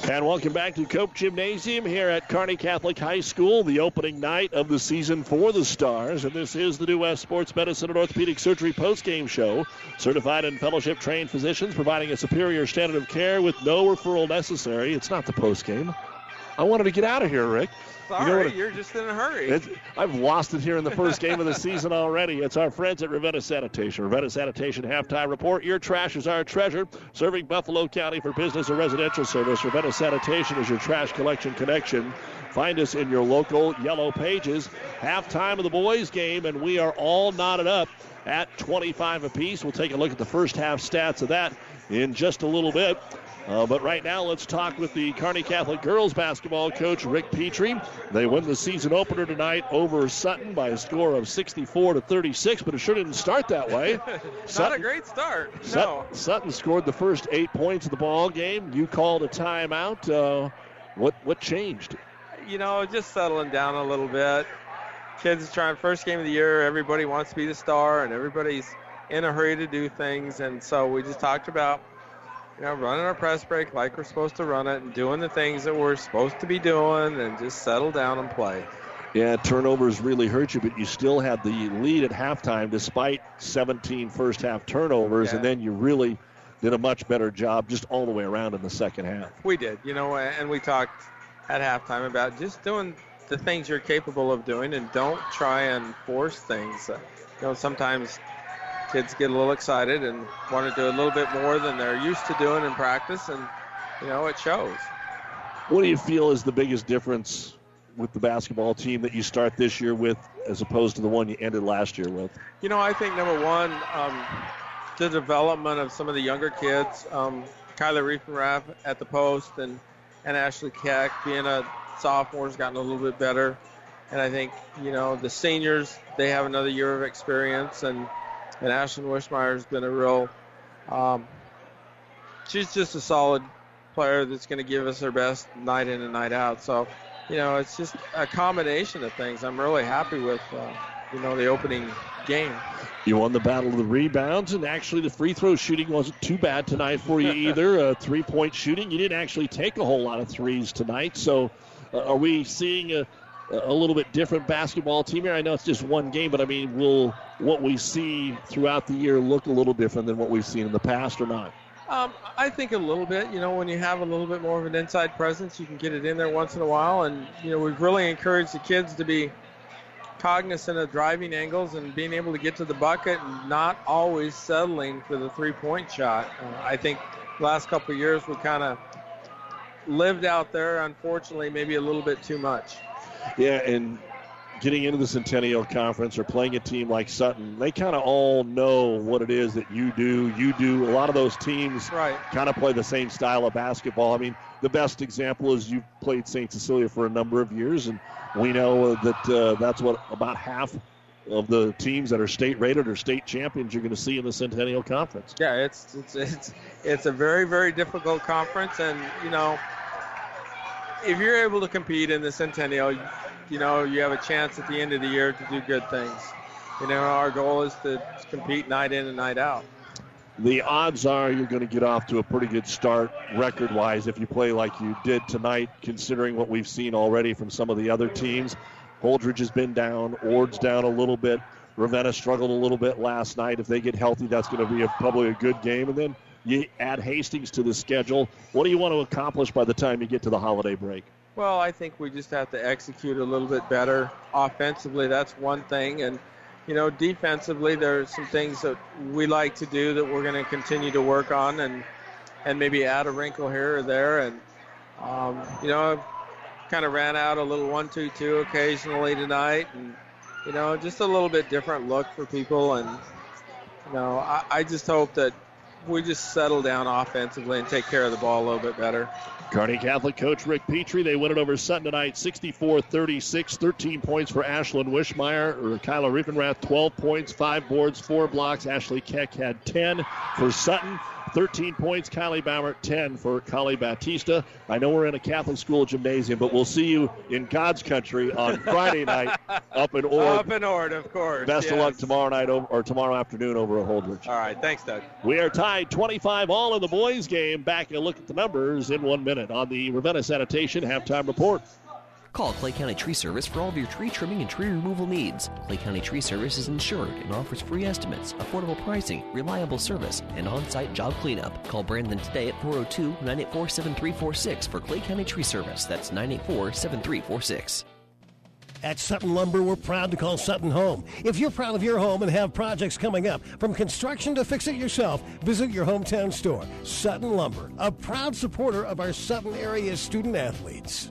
And welcome back to Cope Gymnasium here at Kearney Catholic High School, the opening night of the season for the Stars. And this is the New West Sports Medicine and Orthopedic Surgery post-game show. Certified and fellowship trained physicians providing a superior standard of care with no referral necessary. It's not the post-game. I wanted to get out of here, Rick. Sorry, you are just in a hurry. I've lost it here in the first game of the season already. It's our friends at Ravenna Sanitation. Ravenna Sanitation halftime report. Your trash is our treasure. Serving Buffalo County for business and residential service. Ravenna Sanitation is your trash collection connection. Find us in your local yellow pages. Halftime of the boys' game, and we are all knotted up at 25 apiece. We'll take a look at the first half stats of that in just a little bit. Uh, but right now, let's talk with the Kearney Catholic girls basketball coach, Rick Petrie. They win the season opener tonight over Sutton by a score of 64 to 36, but it sure didn't start that way. Not Sutton, a great start. Sutton, no. Sutton scored the first eight points of the ball game. You called a timeout. Uh, what what changed? You know, just settling down a little bit. Kids trying first game of the year. Everybody wants to be the star, and everybody's in a hurry to do things. And so we just talked about you know, running our press break like we're supposed to run it and doing the things that we're supposed to be doing and just settle down and play. Yeah, turnovers really hurt you, but you still had the lead at halftime despite 17 first half turnovers, yeah. and then you really did a much better job just all the way around in the second half. We did, you know, and we talked at halftime about just doing the things you're capable of doing and don't try and force things. You know, sometimes kids get a little excited and want to do a little bit more than they're used to doing in practice, and you know it shows. What do you feel is the biggest difference with the basketball team that you start this year with, as opposed to the one you ended last year with? You know, I think number one, um, the development of some of the younger kids. Um, Kyler Riefenrath at the post and, and Ashley Keck being a sophomore has gotten a little bit better. And I think, you know, the seniors, they have another year of experience and and Ashlyn Wishmeyer has been a real. Um, she's just a solid player that's going to give us her best night in and night out. So, you know, it's just a combination of things. I'm really happy with, uh, you know, the opening game. You won the battle of the rebounds, and actually the free throw shooting wasn't too bad tonight for you either. uh, three point shooting, you didn't actually take a whole lot of threes tonight. So, uh, are we seeing a a little bit different basketball team here? I know it's just one game, but I mean, will what we see throughout the year look a little different than what we've seen in the past or not? Um, I think a little bit. You know, when you have a little bit more of an inside presence, you can get it in there once in a while. And you know, we've really encouraged the kids to be cognizant of driving angles and being able to get to the bucket and not always settling for the three-point shot. Uh, I think last couple years we kind of lived out there, unfortunately, maybe a little bit too much. Yeah, and getting into the Centennial Conference or playing a team like Sutton, they kind of all know what it is that you do. You do. A lot of those teams right. kind of play the same style of basketball. I mean, the best example is you've played St. Cecilia for a number of years, and we know that uh, that's what about half of the teams that are state rated or state champions you're going to see in the Centennial Conference. Yeah, it's it's it's it's a very very difficult conference, and you know if you're able to compete in the Centennial, you know, you have a chance at the end of the year to do good things. You know, our goal is to compete night in and night out. The odds are you're going to get off to a pretty good start record wise if you play like you did tonight, considering what we've seen already from some of the other teams. Holdrege has been down, Ord's down a little bit. Ravenna struggled a little bit last night. If they get healthy, that's going to be a, probably a good game. And then you add Hastings to the schedule. What do you want to accomplish by the time you get to the holiday break? Well, I think we just have to execute a little bit better. Offensively, that's one thing. And, you know, defensively, there's some things that we like to do that we're going to continue to work on and, and maybe add a wrinkle here or there. And, um, you know, kind of ran out a little one-two-two occasionally tonight. And, you know, just a little bit different look for people. And, you know, I, I just hope that we just settle down offensively and take care of the ball a little bit better. Kearney Catholic coach Rick Petrie. They win it over Sutton tonight, 64-36. 13 points for Ashlyn Wishmeyer. Or Kyla Riefenrath, 12 points, 5 boards, 4 blocks. Ashley Keck had 10 for Sutton. 13 points, Kylie Baumer, 10 for Kali Batista. I know we're in a Catholic school gymnasium, but we'll see you in God's country on Friday night up in Ord. Up in Ord, of course. Best yes. of luck tomorrow night over, or tomorrow afternoon over at Holdrege. All right, thanks, Doug. We are tied 25 all in the boys' game. Back and look at the numbers in one minute on the Ravenna Sanitation halftime report. Call Clay County Tree Service for all of your tree trimming and tree removal needs. Clay County Tree Service is insured and offers free estimates, affordable pricing, reliable service, and on site job cleanup. Call Brandon today at 402 984 7346 for Clay County Tree Service. That's 984 7346. At Sutton Lumber, we're proud to call Sutton home. If you're proud of your home and have projects coming up, from construction to fix it yourself, visit your hometown store. Sutton Lumber, a proud supporter of our Sutton area student athletes.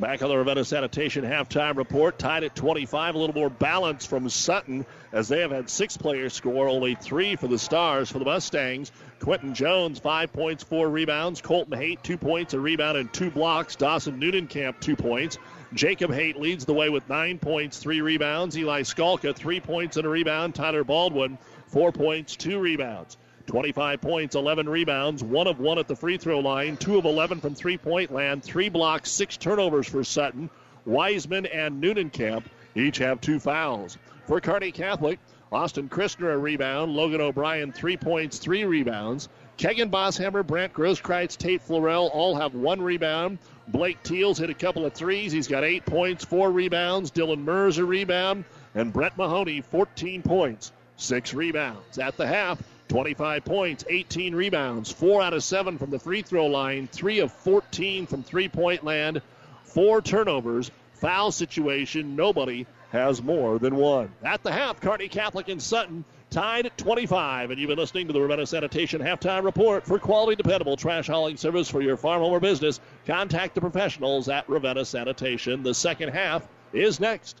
Back on the Ravenna Sanitation halftime report, tied at 25. A little more balance from Sutton as they have had six players score, only three for the Stars. For the Mustangs, Quentin Jones, five points, four rebounds. Colton Haight, two points, a rebound, and two blocks. Dawson Camp, two points. Jacob Haight leads the way with nine points, three rebounds. Eli Skalka, three points and a rebound. Tyler Baldwin, four points, two rebounds. 25 points, 11 rebounds, one of one at the free throw line, two of 11 from three point land, three blocks, six turnovers for Sutton. Wiseman and Camp each have two fouls. For Kearney Catholic, Austin Christner a rebound, Logan O'Brien three points, three rebounds. Kegan Bosshammer, Brant Grosskreitz, Tate Florell all have one rebound. Blake Teals hit a couple of threes. He's got eight points, four rebounds. Dylan Mers a rebound. And Brett Mahoney, 14 points, six rebounds. At the half, 25 points, 18 rebounds, 4 out of 7 from the free throw line, 3 of 14 from three point land, 4 turnovers, foul situation. Nobody has more than one. At the half, Kearney Catholic and Sutton tied at 25. And you've been listening to the Ravenna Sanitation halftime report for quality, dependable trash hauling service for your farm, home, or business. Contact the professionals at Ravenna Sanitation. The second half is next.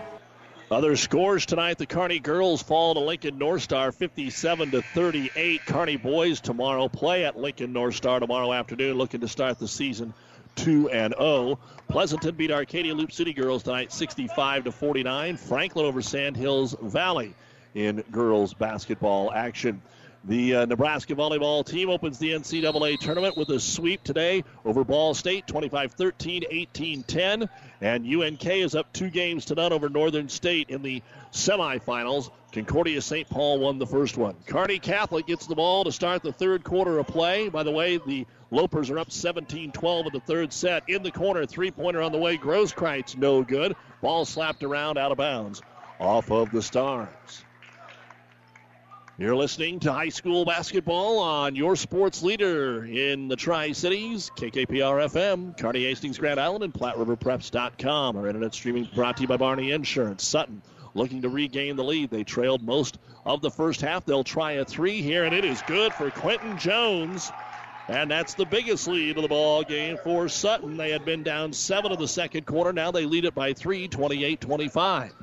Other scores tonight: the Kearney girls fall to Lincoln North Star, 57 to 38. Kearney boys tomorrow play at Lincoln North Star tomorrow afternoon, looking to start the season 2 and 0. Pleasanton beat Arcadia Loop City girls tonight, 65 to 49. Franklin over Sand Hills Valley in girls basketball action. The uh, Nebraska volleyball team opens the NCAA tournament with a sweep today over Ball State, 25 13, 18 10. And UNK is up two games to none over Northern State in the semifinals. Concordia St. Paul won the first one. Kearney Catholic gets the ball to start the third quarter of play. By the way, the Lopers are up 17 12 in the third set. In the corner, three pointer on the way. Grosskreitz, no good. Ball slapped around out of bounds off of the Stars. You're listening to high school basketball on your sports leader in the Tri Cities, KKPR FM, Kearney Hastings, Grand Island, and PlatteRiverPreps.com. Our internet streaming brought to you by Barney Insurance. Sutton looking to regain the lead. They trailed most of the first half. They'll try a three here, and it is good for Quentin Jones. And that's the biggest lead of the ball game for Sutton. They had been down seven of the second quarter. Now they lead it by three, 28 25.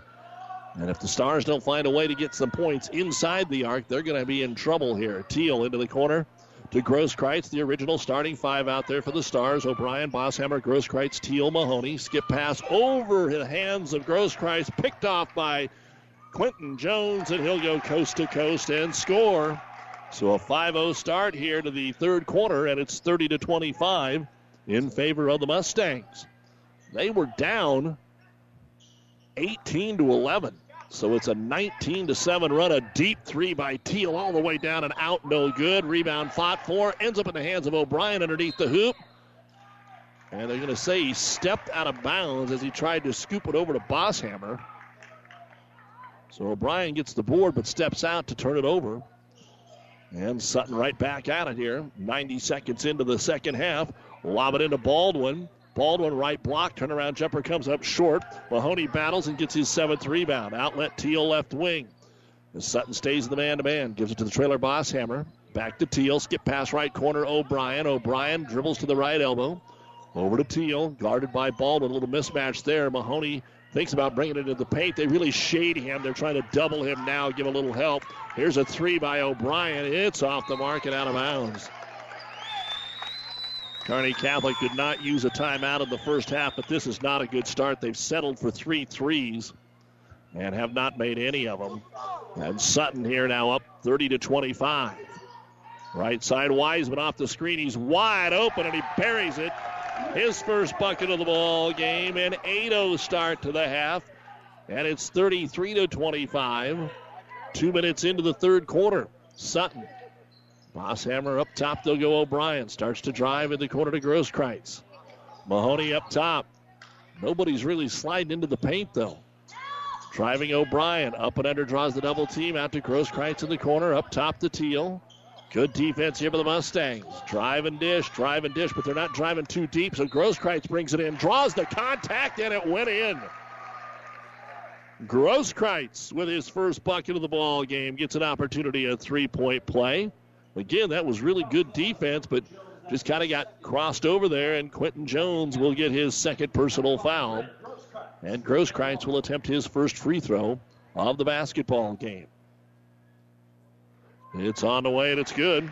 And if the Stars don't find a way to get some points inside the arc, they're going to be in trouble here. Teal into the corner to Grosskreitz, the original starting five out there for the Stars. O'Brien, Bosshammer, Grosskreitz, Teal, Mahoney. Skip pass over the hands of Grosskreitz, picked off by Quentin Jones, and he'll go coast to coast and score. So a 5-0 start here to the third quarter, and it's 30 to 25 in favor of the Mustangs. They were down 18 to 11. So it's a 19 to 7 run, a deep three by Teal all the way down and out, no good. Rebound fought for, ends up in the hands of O'Brien underneath the hoop. And they're going to say he stepped out of bounds as he tried to scoop it over to Bosshammer. So O'Brien gets the board but steps out to turn it over. And Sutton right back at it here. 90 seconds into the second half. Lob it into Baldwin. Baldwin right block. Turnaround jumper comes up short. Mahoney battles and gets his seventh rebound. Outlet Teal left wing. As Sutton stays the man to man. Gives it to the trailer Bosshammer. Back to Teal. Skip pass right corner O'Brien. O'Brien dribbles to the right elbow. Over to Teal. Guarded by Baldwin. A little mismatch there. Mahoney thinks about bringing it into the paint. They really shade him. They're trying to double him now, give a little help. Here's a three by O'Brien. It's off the mark and out of bounds. Kearney Catholic did not use a timeout in the first half, but this is not a good start. They've settled for three threes and have not made any of them. And Sutton here now up 30 to 25. Right side Wiseman off the screen. He's wide open and he buries it. His first bucket of the ball game, an 8-0 start to the half, and it's 33 to 25. Two minutes into the third quarter. Sutton Bosshammer up top. They'll go O'Brien. Starts to drive in the corner to Grosskreitz. Mahoney up top. Nobody's really sliding into the paint, though. Driving O'Brien. Up and under draws the double team out to Grosskreitz in the corner. Up top to Teal. Good defense here for the Mustangs. Drive and dish, drive and dish, but they're not driving too deep, so Grosskreitz brings it in, draws the contact, and it went in. Grosskreitz with his first bucket of the ball game gets an opportunity at three-point play. Again, that was really good defense, but just kind of got crossed over there, and Quentin Jones will get his second personal foul. And Grosskreitz will attempt his first free throw of the basketball game. It's on the way and it's good.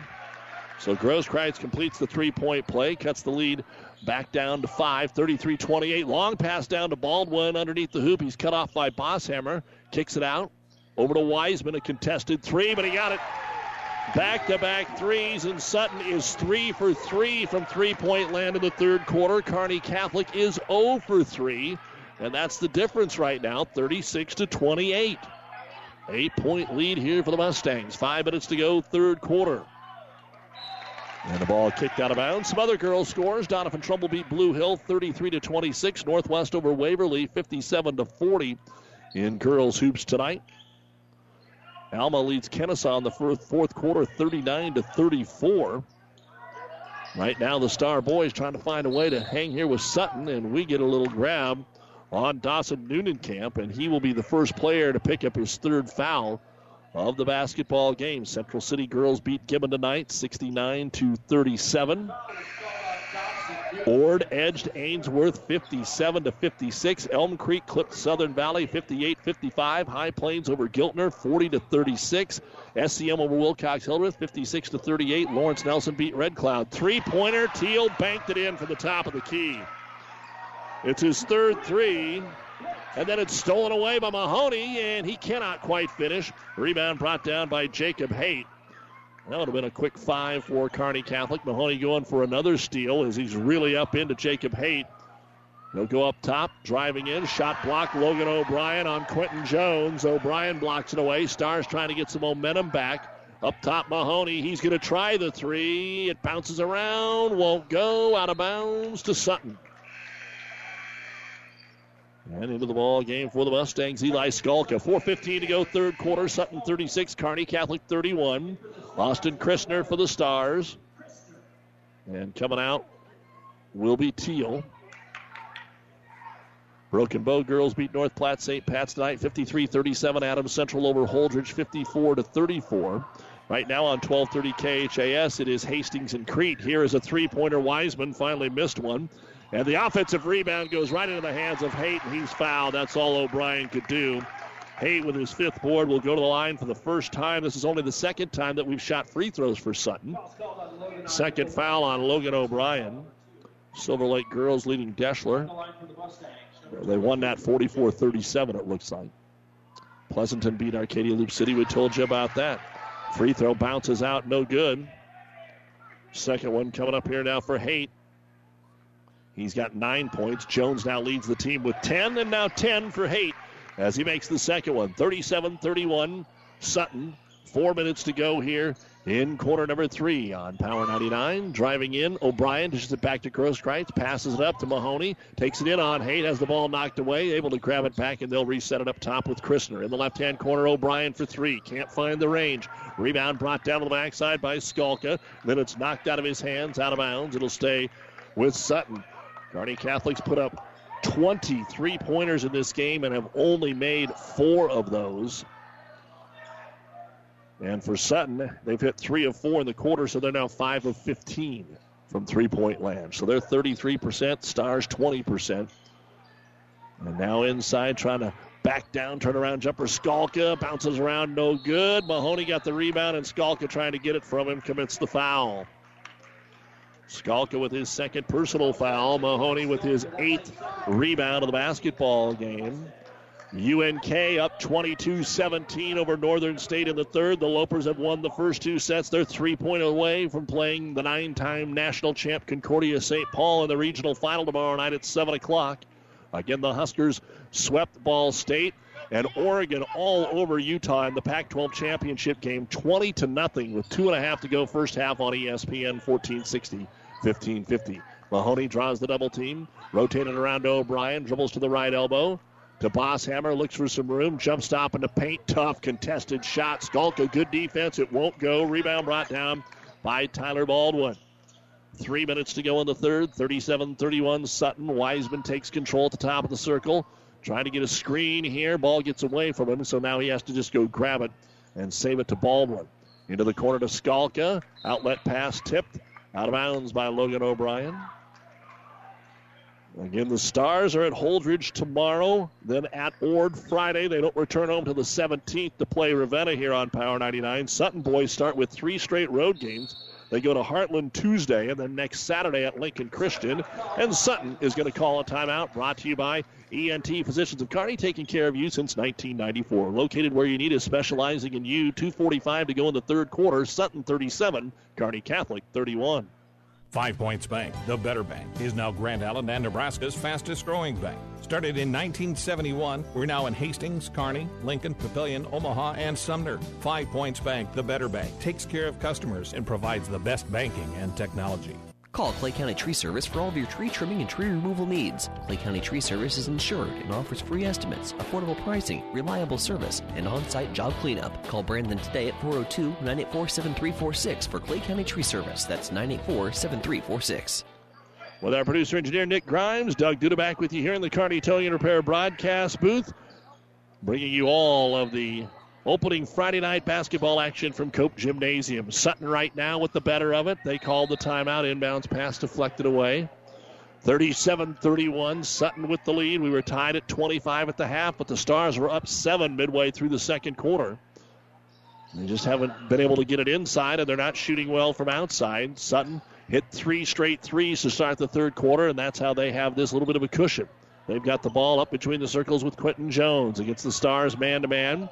So Grosskreitz completes the three point play, cuts the lead back down to five, 33 28. Long pass down to Baldwin underneath the hoop. He's cut off by Bosshammer, kicks it out. Over to Wiseman, a contested three, but he got it. Back to back threes, and Sutton is three for three from three point land in the third quarter. Kearney Catholic is 0 for three, and that's the difference right now 36 to 28. Eight point lead here for the Mustangs. Five minutes to go, third quarter. And the ball kicked out of bounds. Some other girls scores. Doniphan-Trumbull beat Blue Hill 33 to 26. Northwest over Waverly 57 to 40 in girls hoops tonight. Alma leads Kenesaw in the fourth quarter 39 to 34. Right now, the Star Boys trying to find a way to hang here with Sutton, and we get a little grab on Dawson Newnenkamp, and he will be the first player to pick up his third foul of the basketball game. Central City girls beat Gibbon tonight 69 to 37. Ord edged Ainsworth 57 to 56. Elm Creek clipped Southern Valley 58 55. High Plains over Giltner 40 to 36. SCM over Wilcox Hildreth 56 to 38. Lawrence Nelson beat Red Cloud. Three pointer. Teal banked it in from the top of the key. It's his third three. And then it's stolen away by Mahoney, and he cannot quite finish. Rebound brought down by Jacob Haight. That would have been a quick five for Kearney Catholic. Mahoney going for another steal as he's really up into Jacob Haight. He'll go up top, driving in. Shot block. Logan O'Brien on Quentin Jones. O'Brien blocks it away. Stars trying to get some momentum back. Up top, Mahoney. He's going to try the three. It bounces around, won't go. Out of bounds to Sutton. And into the ball game for the Mustangs, Eli Skalka. 4.15 to go, third quarter. Sutton 36, Kearney Catholic 31. Austin Christner for the Stars. And coming out will be Teal. Broken Bow girls beat North Platte St. Pat's tonight 53 37. Adams Central over Holdrege 54 to 34. Right now on 1230 KHAS, it is Hastings and Crete. Here is a three pointer. Wiseman finally missed one. And the offensive rebound goes right into the hands of Haight, and he's fouled. That's all O'Brien could do. Haight, with his fifth board, will go to the line for the first time. This is only the second time that we've shot free throws for Sutton. Second foul on Logan O'Brien. Silver Lake girls leading Deshler. They won that 44 37, it looks like. Pleasanton beat Arcadia Loop City. We told you about that. Free throw bounces out, no good. Second one coming up here now for Haight. He's got nine points. Jones now leads the team with 10, and now 10 for Haight as he makes the second one. 37 31. Sutton. Four minutes to go here in quarter number three on Power 99. Driving in, O'Brien dishes it back to Grosskreitz, passes it up to Mahoney, takes it in on Haight, has the ball knocked away, able to grab it back, and they'll reset it up top with Christner. In the left hand corner, O'Brien for three. Can't find the range. Rebound brought down to the backside by Skalka. Then it's knocked out of his hands, out of bounds. It'll stay with Sutton. Kearney Catholics put up 23 pointers in this game and have only made four of those. And for Sutton, they've hit three of four in the quarter, so they're now five of 15 from three point land. So they're 33%, Stars 20%. And now inside trying to back down, turn around jumper. Skalka bounces around, no good. Mahoney got the rebound, and Skalka trying to get it from him, commits the foul. Skalka with his second personal foul. Mahoney with his eighth rebound of the basketball game. UNK up 22 17 over Northern State in the third. The Lopers have won the first two sets. They're three point away from playing the nine time national champ Concordia St. Paul in the regional final tomorrow night at 7 o'clock. Again, the Huskers swept Ball State and Oregon all over Utah in the Pac 12 championship game 20 to nothing with two and a half to go first half on ESPN 1460 1550. Mahoney draws the double team, rotated around to O'Brien, dribbles to the right elbow. To Bosshammer, looks for some room, jump stop in the paint, tough contested shot. Skalka, good defense, it won't go. Rebound brought down by Tyler Baldwin. Three minutes to go in the third, 37 31. Sutton. Wiseman takes control at the top of the circle. Trying to get a screen here. Ball gets away from him, so now he has to just go grab it and save it to Baldwin. Into the corner to Skalka. Outlet pass tipped. Out of bounds by Logan O'Brien. Again, the Stars are at Holdrege tomorrow, then at Ord Friday. They don't return home to the 17th to play Ravenna here on Power 99. Sutton boys start with three straight road games. They go to Heartland Tuesday and then next Saturday at Lincoln Christian. And Sutton is going to call a timeout brought to you by ENT Physicians of Kearney, taking care of you since 1994. Located where you need is specializing in you. 245 to go in the third quarter. Sutton 37, Kearney Catholic 31. Five Points Bank, the better bank, is now Grand Island and Nebraska's fastest growing bank. Started in 1971, we're now in Hastings, Kearney, Lincoln, Papillion, Omaha, and Sumner. Five Points Bank, the better bank, takes care of customers and provides the best banking and technology. Call Clay County Tree Service for all of your tree trimming and tree removal needs. Clay County Tree Service is insured and offers free estimates, affordable pricing, reliable service, and on site job cleanup. Call Brandon today at 402 984 7346 for Clay County Tree Service. That's 984 7346. With our producer engineer Nick Grimes, Doug Duda back with you here in the Kearney Towing Repair broadcast booth, bringing you all of the opening Friday night basketball action from Cope Gymnasium. Sutton right now with the better of it. They called the timeout. Inbounds pass deflected away. 37 31. Sutton with the lead. We were tied at 25 at the half, but the Stars were up seven midway through the second quarter. They just haven't been able to get it inside, and they're not shooting well from outside. Sutton hit three straight threes to start the third quarter, and that's how they have this little bit of a cushion. They've got the ball up between the circles with Quentin Jones against the Stars man to man.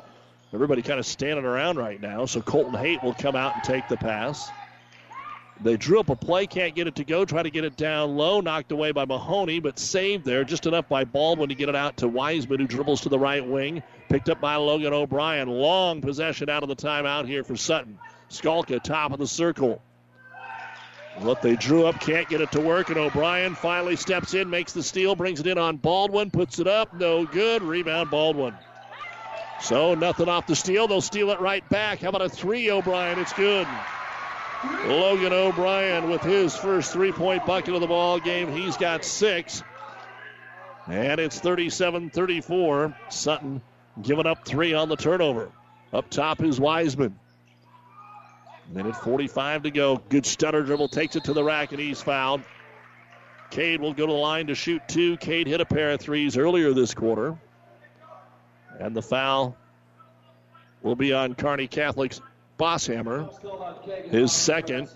Everybody kind of standing around right now, so Colton Haight will come out and take the pass. They drew up a play, can't get it to go, try to get it down low, knocked away by Mahoney, but saved there just enough by Baldwin to get it out to Wiseman, who dribbles to the right wing. Picked up by Logan O'Brien. Long possession out of the timeout here for Sutton. Skalka, top of the circle. What they drew up can't get it to work, and O'Brien finally steps in, makes the steal, brings it in on Baldwin, puts it up, no good. Rebound Baldwin. So nothing off the steal. They'll steal it right back. How about a three, O'Brien? It's good. Logan O'Brien with his first three point bucket of the ball game. He's got six. And it's 37 34. Sutton giving up three on the turnover. Up top is Wiseman. Minute 45 to go. Good stutter dribble. Takes it to the rack, and he's fouled. Cade will go to the line to shoot two. Cade hit a pair of threes earlier this quarter. And the foul will be on Kearney Catholic's Bosshammer, his second.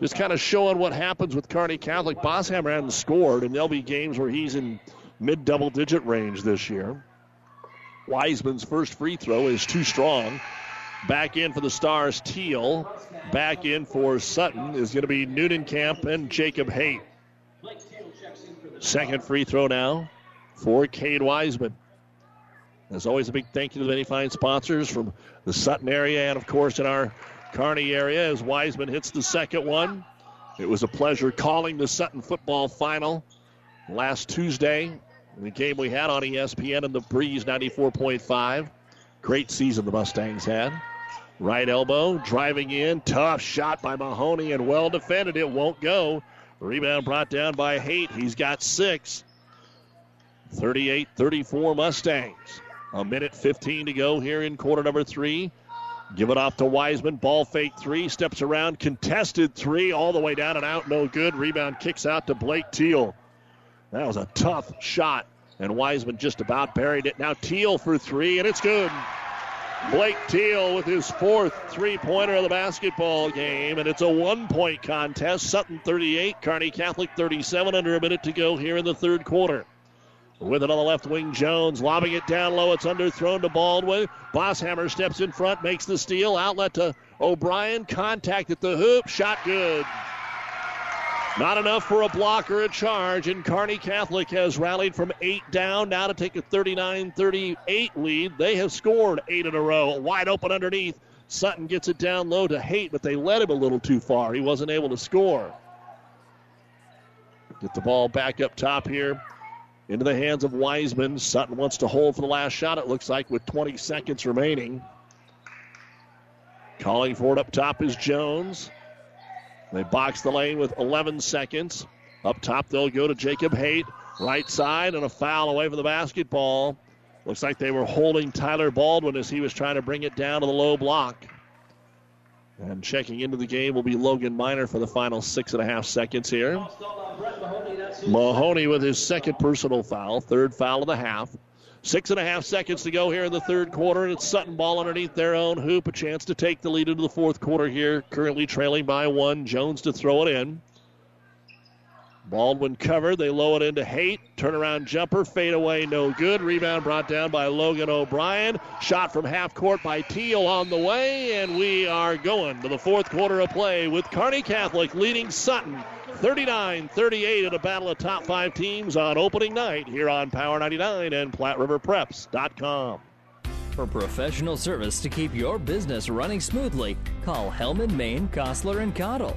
Just kind of showing what happens with Kearney Catholic. Bosshammer hasn't scored, and there'll be games where he's in mid double digit range this year. Wiseman's first free throw is too strong. Back in for the Stars, Teal. Back in for Sutton is going to be Newnenkamp and Jacob Haight. Second free throw now for Cade Wiseman. As always, a big thank you to the many fine sponsors from the Sutton area and, of course, in our Kearney area as Wiseman hits the second one. It was a pleasure calling the Sutton football final last Tuesday, the game we had on ESPN and the Breeze 94.5. Great season the Mustangs had. Right elbow, driving in, tough shot by Mahoney and well defended. It won't go. Rebound brought down by Haight. He's got six. 38 34 Mustangs. A minute 15 to go here in quarter number three. Give it off to Wiseman. Ball fake three. Steps around. Contested three. All the way down and out. No good. Rebound kicks out to Blake Teal. That was a tough shot. And Wiseman just about buried it. Now Teal for three, and it's good. Blake Teal with his fourth three pointer of the basketball game. And it's a one point contest. Sutton 38, Kearney Catholic 37. Under a minute to go here in the third quarter. With it on the left wing, Jones lobbing it down low. It's underthrown to Baldwin. Bosshammer steps in front, makes the steal. Outlet to O'Brien. Contact at the hoop. Shot good. Not enough for a block or a charge, and Kearney Catholic has rallied from eight down now to take a 39 38 lead. They have scored eight in a row. Wide open underneath. Sutton gets it down low to Haight, but they led him a little too far. He wasn't able to score. Get the ball back up top here into the hands of Wiseman. Sutton wants to hold for the last shot, it looks like, with 20 seconds remaining. Calling for it up top is Jones. They box the lane with 11 seconds. Up top, they'll go to Jacob Haight. Right side, and a foul away from the basketball. Looks like they were holding Tyler Baldwin as he was trying to bring it down to the low block. And checking into the game will be Logan Miner for the final six and a half seconds here. Mahoney with his second personal foul, third foul of the half. Six and a half seconds to go here in the third quarter, and it's Sutton ball underneath their own hoop. A chance to take the lead into the fourth quarter here, currently trailing by one. Jones to throw it in. Baldwin covered. They low it into Haight. Turnaround jumper. Fade away. No good. Rebound brought down by Logan O'Brien. Shot from half court by Teal on the way. And we are going to the fourth quarter of play with Kearney Catholic leading Sutton 39 38 in a battle of top five teams on opening night here on Power 99 and PlatteRiverPreps.com. For professional service to keep your business running smoothly, call Hellman, Maine, Kostler, and Cottle.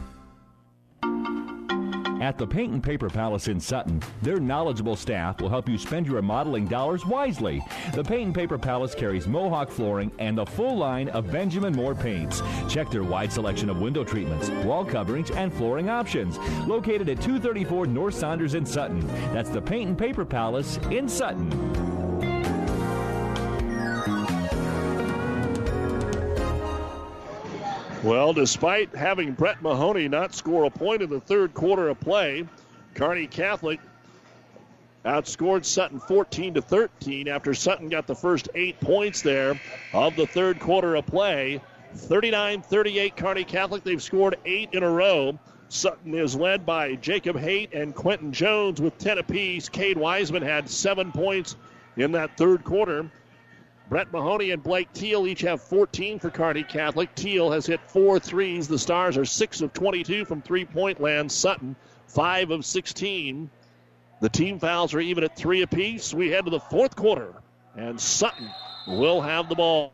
At the Paint and Paper Palace in Sutton, their knowledgeable staff will help you spend your remodeling dollars wisely. The Paint and Paper Palace carries Mohawk flooring and the full line of Benjamin Moore paints. Check their wide selection of window treatments, wall coverings, and flooring options. Located at 234 North Saunders in Sutton. That's the Paint and Paper Palace in Sutton. Well, despite having Brett Mahoney not score a point in the third quarter of play, Kearney Catholic outscored Sutton 14 to 13 after Sutton got the first eight points there of the third quarter of play. 39 38 Kearney Catholic. They've scored eight in a row. Sutton is led by Jacob Haight and Quentin Jones with 10 apiece. Cade Wiseman had seven points in that third quarter. Brett Mahoney and Blake Teal each have 14 for Kearney Catholic. Teal has hit four threes. The Stars are 6 of 22 from three point land. Sutton, 5 of 16. The team fouls are even at three apiece. We head to the fourth quarter, and Sutton will have the ball.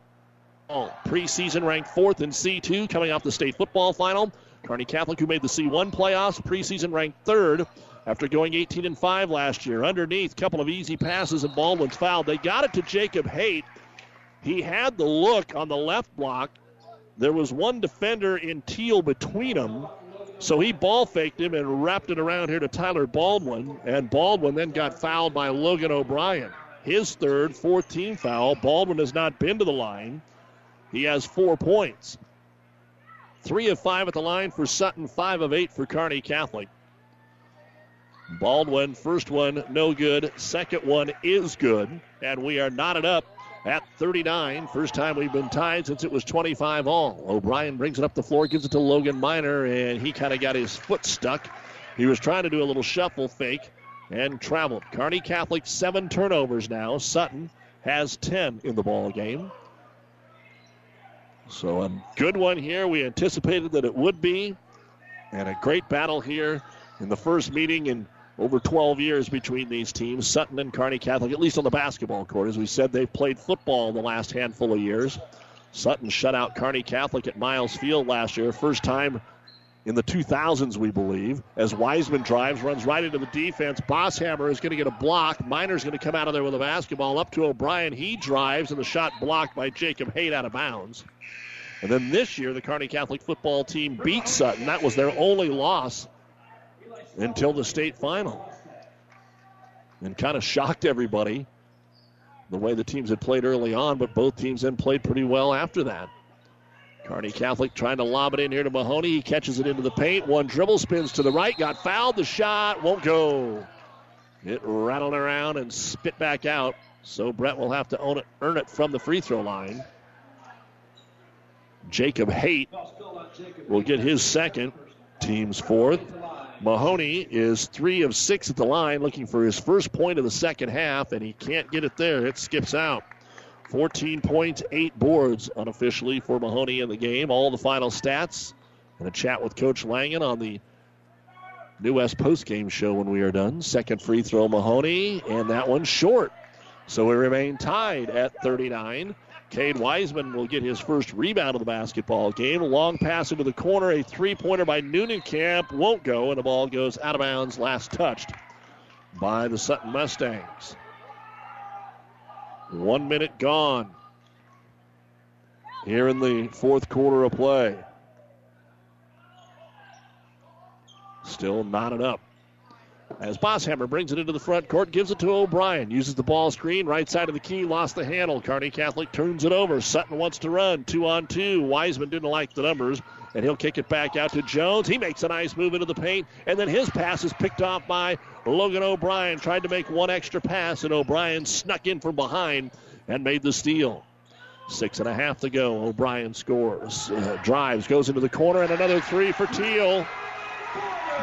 Preseason ranked fourth in C2 coming off the state football final. Kearney Catholic, who made the C1 playoffs, preseason ranked third after going 18 and 5 last year. Underneath, couple of easy passes, and Baldwin's fouled. They got it to Jacob Haight. He had the look on the left block. There was one defender in teal between them. So he ball faked him and wrapped it around here to Tyler Baldwin. And Baldwin then got fouled by Logan O'Brien. His third, fourth team foul. Baldwin has not been to the line. He has four points. Three of five at the line for Sutton, five of eight for Kearney Catholic. Baldwin, first one, no good. Second one is good. And we are knotted up at 39. First time we've been tied since it was 25 all. O'Brien brings it up the floor, gives it to Logan Miner, and he kind of got his foot stuck. He was trying to do a little shuffle fake and traveled. Kearney Catholic, seven turnovers now. Sutton has 10 in the ball game. So a good one here. We anticipated that it would be. And a great battle here in the first meeting in over 12 years between these teams, Sutton and Kearney Catholic, at least on the basketball court. As we said, they've played football the last handful of years. Sutton shut out Kearney Catholic at Miles Field last year, first time in the 2000s, we believe. As Wiseman drives, runs right into the defense. Bosshammer is going to get a block. Miner's going to come out of there with a basketball up to O'Brien. He drives, and the shot blocked by Jacob Haight out of bounds. And then this year, the Kearney Catholic football team beat Sutton. That was their only loss until the state final. And kind of shocked everybody the way the teams had played early on, but both teams then played pretty well after that. Kearney Catholic trying to lob it in here to Mahoney. He catches it into the paint. One dribble spins to the right, got fouled. The shot won't go. It rattled around and spit back out. So Brett will have to own it, earn it from the free throw line. Jacob Haight will get his second, team's fourth. Mahoney is three of six at the line, looking for his first point of the second half, and he can't get it there. It skips out. 14 points, eight boards unofficially for Mahoney in the game. All the final stats and a chat with Coach Langen on the New West postgame show when we are done. Second free throw, Mahoney, and that one short. So we remain tied at 39. Cade Wiseman will get his first rebound of the basketball game. A long pass into the corner, a three pointer by Newnenkamp won't go, and the ball goes out of bounds, last touched by the Sutton Mustangs. One minute gone here in the fourth quarter of play. Still knotted up. As Bosshammer brings it into the front court, gives it to O'Brien. Uses the ball screen, right side of the key, lost the handle. Kearney Catholic turns it over. Sutton wants to run. Two on two. Wiseman didn't like the numbers, and he'll kick it back out to Jones. He makes a nice move into the paint, and then his pass is picked off by Logan O'Brien. Tried to make one extra pass, and O'Brien snuck in from behind and made the steal. Six and a half to go. O'Brien scores. Uh, drives, goes into the corner, and another three for Teal.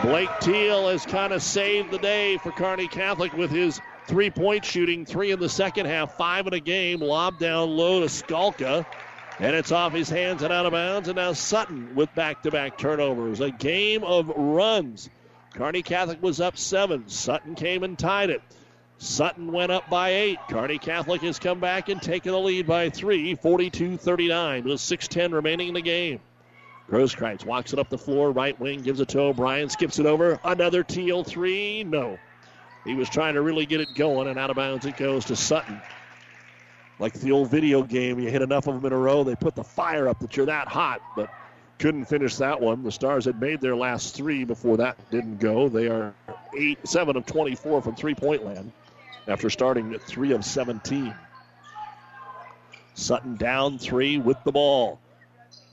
Blake Teal has kind of saved the day for Kearney Catholic with his three point shooting. Three in the second half, five in a game. Lob down low to Skalka. And it's off his hands and out of bounds. And now Sutton with back to back turnovers. A game of runs. Kearney Catholic was up seven. Sutton came and tied it. Sutton went up by eight. Kearney Catholic has come back and taken the lead by three, 42 39, with 6.10 remaining in the game. Grosskreitz walks it up the floor, right wing, gives it to O'Brien, skips it over. Another Teal three. No. He was trying to really get it going, and out of bounds it goes to Sutton. Like the old video game, you hit enough of them in a row, they put the fire up that you're that hot, but couldn't finish that one. The Stars had made their last three before that didn't go. They are eight, seven of 24 from three point land after starting at three of 17. Sutton down three with the ball.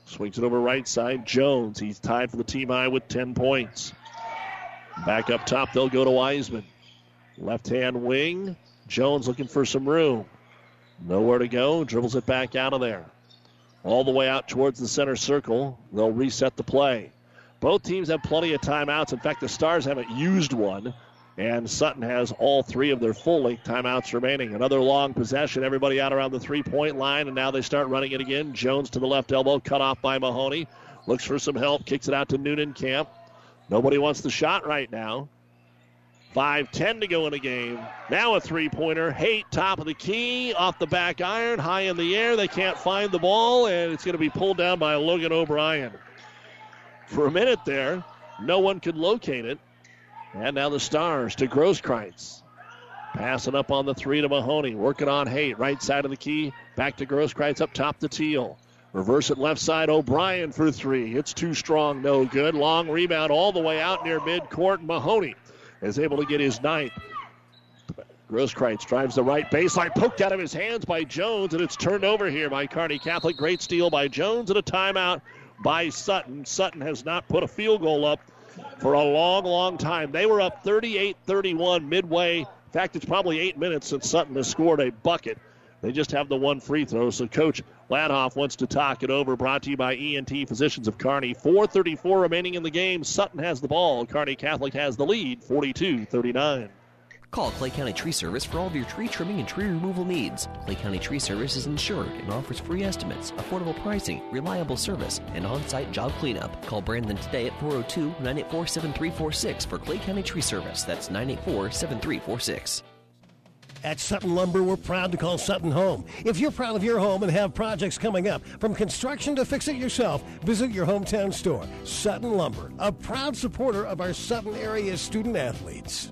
Swings it over right side. Jones. He's tied for the team high with 10 points. Back up top, they'll go to Wiseman. Left hand wing. Jones looking for some room. Nowhere to go. Dribbles it back out of there. All the way out towards the center circle. They'll reset the play. Both teams have plenty of timeouts. In fact, the Stars haven't used one. And Sutton has all three of their full length timeouts remaining. Another long possession. Everybody out around the three point line, and now they start running it again. Jones to the left elbow, cut off by Mahoney. Looks for some help, kicks it out to Newnenkamp. Nobody wants the shot right now. 5 10 to go in the game. Now a three pointer. Haight, top of the key, off the back iron, high in the air. They can't find the ball, and it's going to be pulled down by Logan O'Brien. For a minute there, no one could locate it. And now the Stars to Grosskreitz. Passing up on the three to Mahoney. Working on Haight. Right side of the key. Back to Grosskreitz up top to Teal. Reverse it left side. O'Brien for three. It's too strong. No good. Long rebound all the way out near midcourt. Mahoney is able to get his ninth. Grosskreitz drives the right baseline. Poked out of his hands by Jones. And it's turned over here by Kearney Catholic. Great steal by Jones and a timeout by Sutton. Sutton has not put a field goal up for a long, long time. They were up 38 31 midway. In fact, it's probably eight minutes since Sutton has scored a bucket. They just have the one free throw. So Coach Ladhoff wants to talk it over. Brought to you by ENT Physicians of Kearney. 4.34 remaining in the game. Sutton has the ball. Kearney Catholic has the lead, 42 39. Call Clay County Tree Service for all of your tree trimming and tree removal needs. Clay County Tree Service is insured and offers free estimates, affordable pricing, reliable service, and on site job cleanup. Call Brandon today at 402 984 7346 for Clay County Tree Service. That's 984 7346. At Sutton Lumber, we're proud to call Sutton home. If you're proud of your home and have projects coming up, from construction to fix it yourself, visit your hometown store. Sutton Lumber, a proud supporter of our Sutton area student athletes.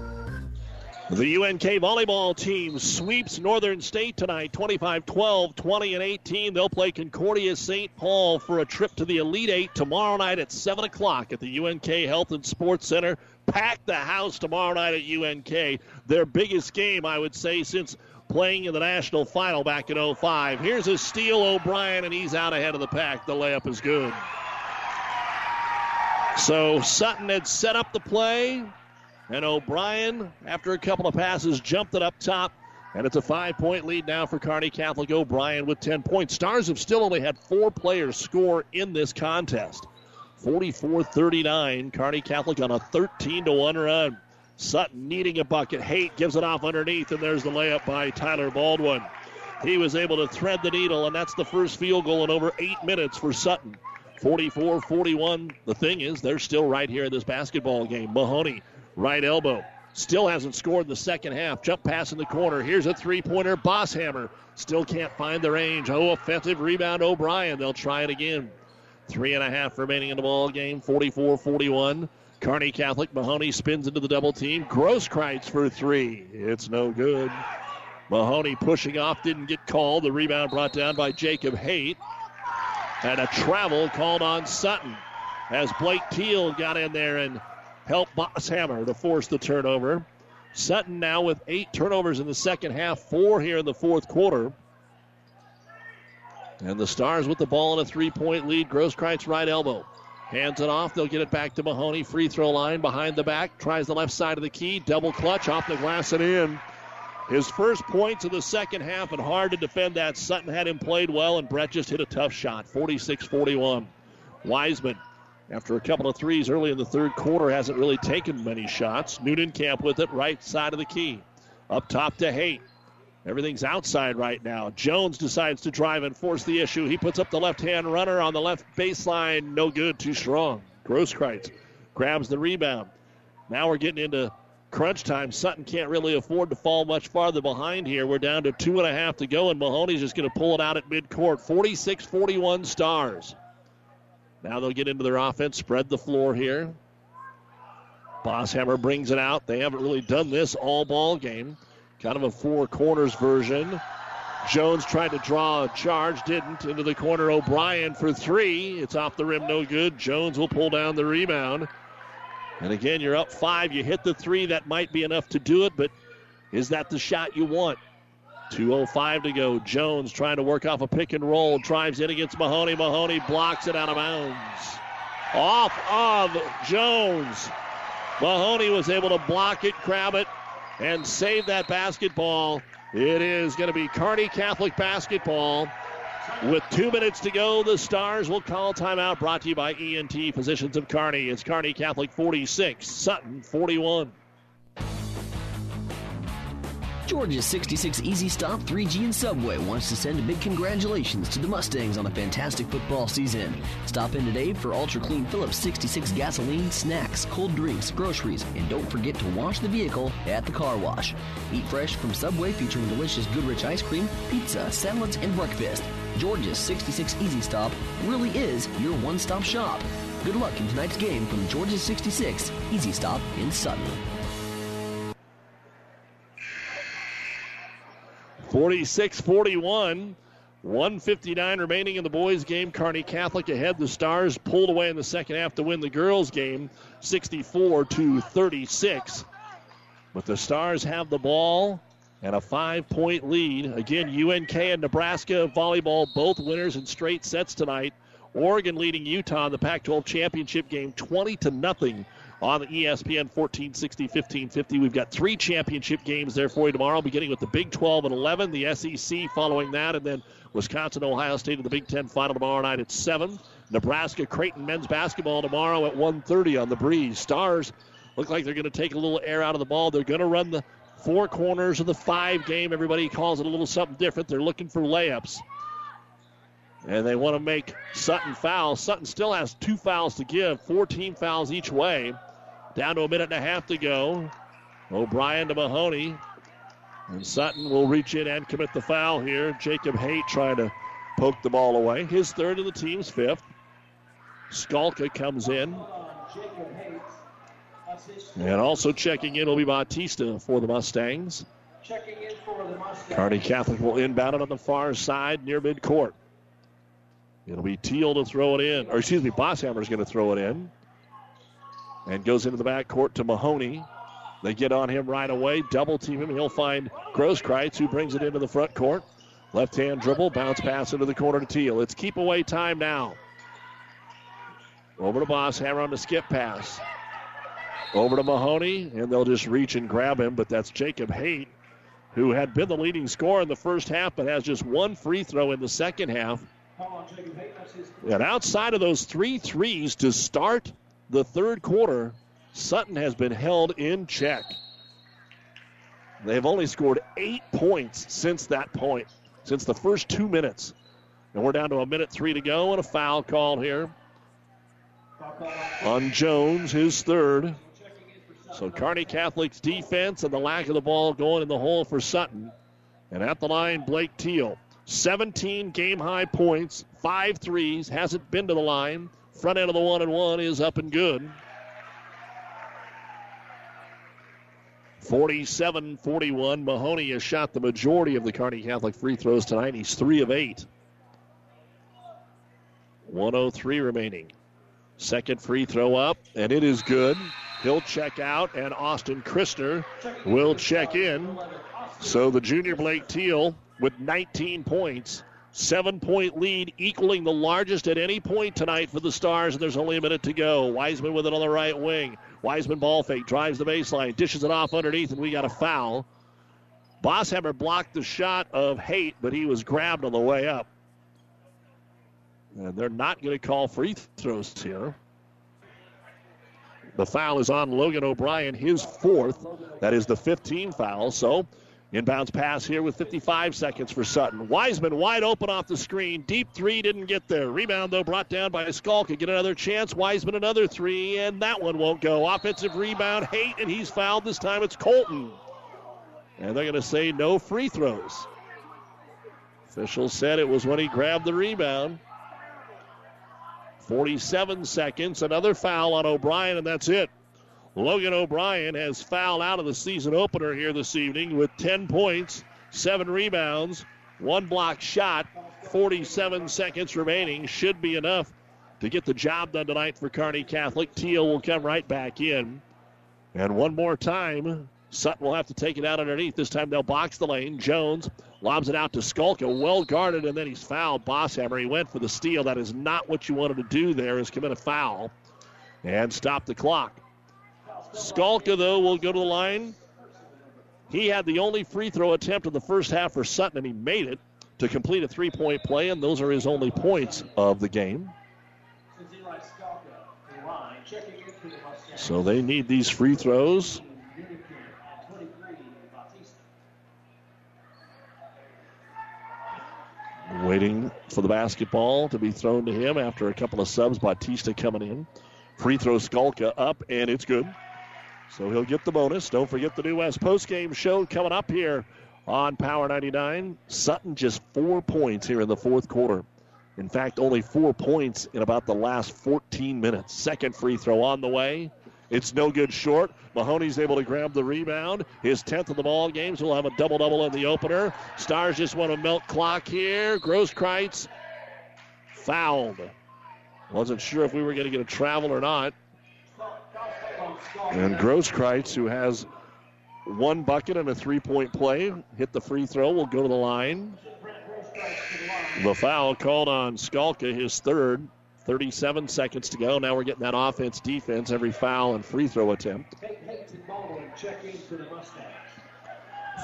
The UNK volleyball team sweeps Northern State tonight 25 12, 20 and 18. They'll play Concordia St. Paul for a trip to the Elite Eight tomorrow night at 7 o'clock at the UNK Health and Sports Center. Pack the house tomorrow night at UNK. Their biggest game, I would say, since playing in the national final back in 05. Here's a steal, O'Brien, and he's out ahead of the pack. The layup is good. So Sutton had set up the play. And O'Brien, after a couple of passes, jumped it up top. And it's a five point lead now for Kearney Catholic. O'Brien with 10 points. Stars have still only had four players score in this contest. 44 39. Kearney Catholic on a 13 1 run. Sutton needing a bucket. Haight gives it off underneath, and there's the layup by Tyler Baldwin. He was able to thread the needle, and that's the first field goal in over eight minutes for Sutton. 44 41. The thing is, they're still right here in this basketball game. Mahoney, right elbow. Still hasn't scored in the second half. Jump pass in the corner. Here's a three pointer. Bosshammer still can't find the range. Oh, offensive rebound, O'Brien. They'll try it again. Three and a half remaining in the ball game. 44 41. Kearney Catholic. Mahoney spins into the double team. Grosskreitz for three. It's no good. Mahoney pushing off, didn't get called. The rebound brought down by Jacob Haight. And a travel called on Sutton as Blake Teal got in there and helped Bosshammer to force the turnover. Sutton now with eight turnovers in the second half, four here in the fourth quarter. And the Stars with the ball in a three point lead. Grosskreitz right elbow. Hands it off. They'll get it back to Mahoney. Free throw line behind the back. Tries the left side of the key. Double clutch off the glass and in. His first points of the second half, and hard to defend that. Sutton had him played well, and Brett just hit a tough shot. 46 41. Wiseman, after a couple of threes early in the third quarter, hasn't really taken many shots. Camp with it, right side of the key. Up top to Haight. Everything's outside right now. Jones decides to drive and force the issue. He puts up the left hand runner on the left baseline. No good, too strong. Grosskreitz grabs the rebound. Now we're getting into crunch time. Sutton can't really afford to fall much farther behind here. We're down to two and a half to go, and Mahoney's just going to pull it out at midcourt. 46 41 stars. Now they'll get into their offense, spread the floor here. Bosshammer brings it out. They haven't really done this all ball game. Kind of a four corners version. Jones tried to draw a charge, didn't. Into the corner, O'Brien for three. It's off the rim, no good. Jones will pull down the rebound. And again, you're up five. You hit the three. That might be enough to do it, but is that the shot you want? 2.05 to go. Jones trying to work off a pick and roll. Drives in against Mahoney. Mahoney blocks it out of bounds. Off of Jones. Mahoney was able to block it, grab it, and save that basketball. It is going to be Kearney Catholic basketball. With two minutes to go, the Stars will call timeout brought to you by ENT Physicians of Kearney. It's Kearney Catholic 46, Sutton 41. Georgia's 66 Easy Stop 3G and Subway wants to send a big congratulations to the Mustangs on a fantastic football season. Stop in today for Ultra Clean Phillips 66 gasoline, snacks, cold drinks, groceries, and don't forget to wash the vehicle at the car wash. Eat fresh from Subway featuring delicious Goodrich ice cream, pizza, salads, and breakfast. Georgia's 66 Easy Stop really is your one stop shop. Good luck in tonight's game from Georgia's 66 Easy Stop in Sutton. 46 41. 159 remaining in the boys' game. Kearney Catholic ahead. The Stars pulled away in the second half to win the girls' game, 64 to 36. But the Stars have the ball and a five-point lead. Again, UNK and Nebraska volleyball both winners in straight sets tonight. Oregon leading Utah in the Pac-12 championship game, 20 to nothing on the ESPN 1460, 1550. We've got three championship games there for you tomorrow, beginning with the Big 12 and 11, the SEC following that, and then Wisconsin, Ohio State in the Big 10 final tomorrow night at 7. Nebraska, Creighton men's basketball tomorrow at 1.30 on the breeze. Stars look like they're going to take a little air out of the ball. They're going to run the four corners of the five game. Everybody calls it a little something different. They're looking for layups. And they want to make Sutton foul. Sutton still has two fouls to give, four team fouls each way. Down to a minute and a half to go. O'Brien to Mahoney. And Sutton will reach in and commit the foul here. Jacob Haight trying to poke the ball away. His third of the team's fifth. Skalka comes in. And also checking in will be Bautista for the Mustangs. Checking in for the Mustangs. Kearney Catholic will inbound it on the far side near midcourt. It'll be Teal to throw it in. Or excuse me, Bosshammer's going to throw it in and goes into the back court to Mahoney. They get on him right away, double team him. He'll find Grosskreitz, who brings it into the front court. Left hand dribble, bounce pass into the corner to Teal. It's keep away time now. Over to Bosshammer on the skip pass. Over to Mahoney, and they'll just reach and grab him, but that's Jacob Haight, who had been the leading scorer in the first half, but has just one free throw in the second half. And outside of those three threes to start the third quarter, Sutton has been held in check. They've only scored eight points since that point, since the first two minutes. And we're down to a minute three to go and a foul call here on Jones, his third. So Kearney Catholic's defense and the lack of the ball going in the hole for Sutton. And at the line, Blake Teal. 17 game high points, five threes, hasn't been to the line. Front end of the one and one is up and good. 47 41. Mahoney has shot the majority of the Kearney Catholic free throws tonight. He's three of eight. 103 remaining. Second free throw up, and it is good. He'll check out, and Austin Christner will check in. So the junior Blake Teal with 19 points, seven point lead, equaling the largest at any point tonight for the Stars, and there's only a minute to go. Wiseman with it on the right wing. Wiseman ball fake, drives the baseline, dishes it off underneath, and we got a foul. Bosshammer blocked the shot of Haight, but he was grabbed on the way up. And they're not going to call free throws here. The foul is on Logan O'Brien, his fourth. That is the 15 foul. So, inbounds pass here with 55 seconds for Sutton. Wiseman wide open off the screen. Deep three didn't get there. Rebound, though, brought down by Skalka. Get another chance. Wiseman another three, and that one won't go. Offensive rebound, Haight, and he's fouled. This time it's Colton. And they're going to say no free throws. Officials said it was when he grabbed the rebound. 47 seconds. Another foul on O'Brien, and that's it. Logan O'Brien has fouled out of the season opener here this evening with 10 points, 7 rebounds, 1 block shot. 47 seconds remaining. Should be enough to get the job done tonight for Kearney Catholic. Teal will come right back in. And one more time, Sutton will have to take it out underneath. This time they'll box the lane. Jones lobs it out to Skalka, well guarded, and then he's fouled. Bosshammer, he went for the steal. That is not what you wanted to do there, is commit a foul and stop the clock. Skalka, though, will go to the line. He had the only free throw attempt in the first half for Sutton, and he made it to complete a three point play, and those are his only points of the game. So they need these free throws. Waiting for the basketball to be thrown to him after a couple of subs. Bautista coming in. Free throw Skalka up, and it's good. So he'll get the bonus. Don't forget the New West postgame show coming up here on Power 99. Sutton just four points here in the fourth quarter. In fact, only four points in about the last 14 minutes. Second free throw on the way. It's no good short. Mahoney's able to grab the rebound. His 10th of the ball games. he'll have a double double in the opener. Stars just want to melt clock here. Grosskreitz fouled. Wasn't sure if we were going to get a travel or not. And Grosskreitz, who has one bucket and a three point play, hit the free throw, will go to the line. The foul called on Skalka, his third. 37 seconds to go. Now we're getting that offense defense every foul and free throw attempt.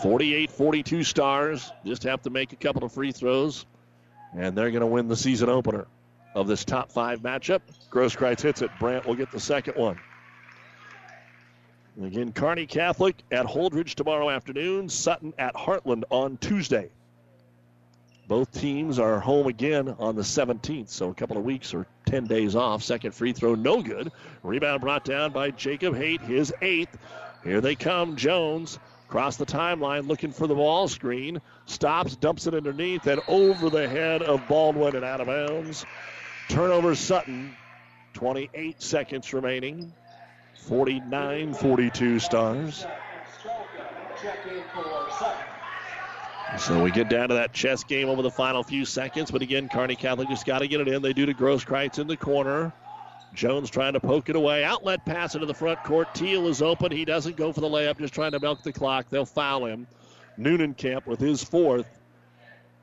48 42 stars. Just have to make a couple of free throws, and they're going to win the season opener of this top five matchup. Grosskreitz hits it. Brant will get the second one. Again, Kearney Catholic at Holdrege tomorrow afternoon, Sutton at Heartland on Tuesday. Both teams are home again on the 17th, so a couple of weeks or 10 days off. Second free throw, no good. Rebound brought down by Jacob Haight, his eighth. Here they come. Jones across the timeline looking for the ball screen. Stops, dumps it underneath, and over the head of Baldwin and out of bounds. Turnover Sutton. 28 seconds remaining. 49 42 stars. So we get down to that chess game over the final few seconds. But again, Kearney Catholic just got to get it in. They do to Grosskreitz in the corner. Jones trying to poke it away. Outlet pass into the front court. Teal is open. He doesn't go for the layup, just trying to milk the clock. They'll foul him. Newnenkamp with his fourth.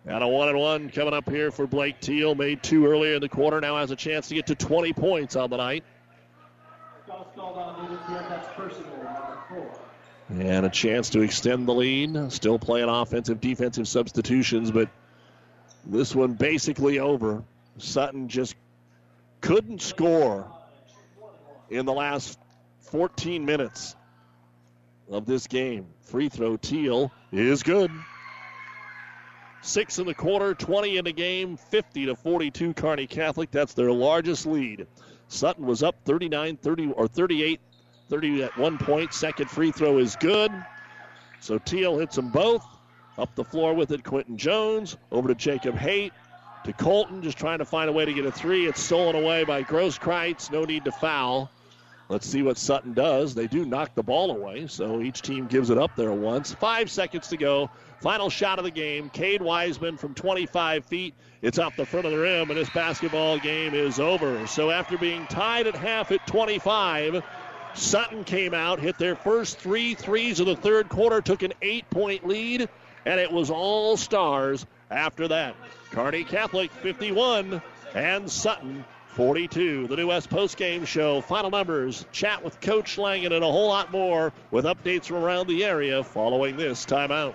And a one and one coming up here for Blake Teal. Made two earlier in the quarter. Now has a chance to get to 20 points on the night. And a chance to extend the lead. Still playing offensive, defensive substitutions, but this one basically over. Sutton just couldn't score in the last 14 minutes of this game. Free throw Teal is good. Six in the quarter, 20 in the game, 50 to 42 Kearney Catholic. That's their largest lead. Sutton was up 39 30 or 38 30 at one point. Second free throw is good. So Teal hits them both. Up the floor with it, Quentin Jones. Over to Jacob Haight. To Colton, just trying to find a way to get a three. It's stolen away by Grosskreitz. No need to foul. Let's see what Sutton does. They do knock the ball away, so each team gives it up there once. Five seconds to go. Final shot of the game. Cade Wiseman from 25 feet. It's off the front of the rim, and this basketball game is over. So after being tied at half at 25, Sutton came out, hit their first three threes of the third quarter, took an eight point lead, and it was all stars after that. Kearney Catholic 51 and Sutton 42. The New West postgame show, final numbers, chat with Coach Langen, and a whole lot more with updates from around the area following this timeout.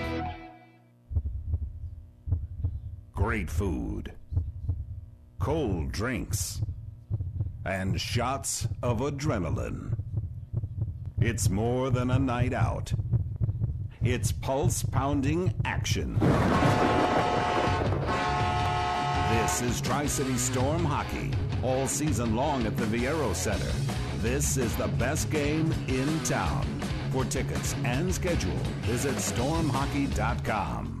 great food, cold drinks, and shots of adrenaline. It's more than a night out. It's pulse pounding action. This is Tri City Storm Hockey, all season long at the Viaero Center. This is the best game in town. For tickets and schedule, visit stormhockey.com.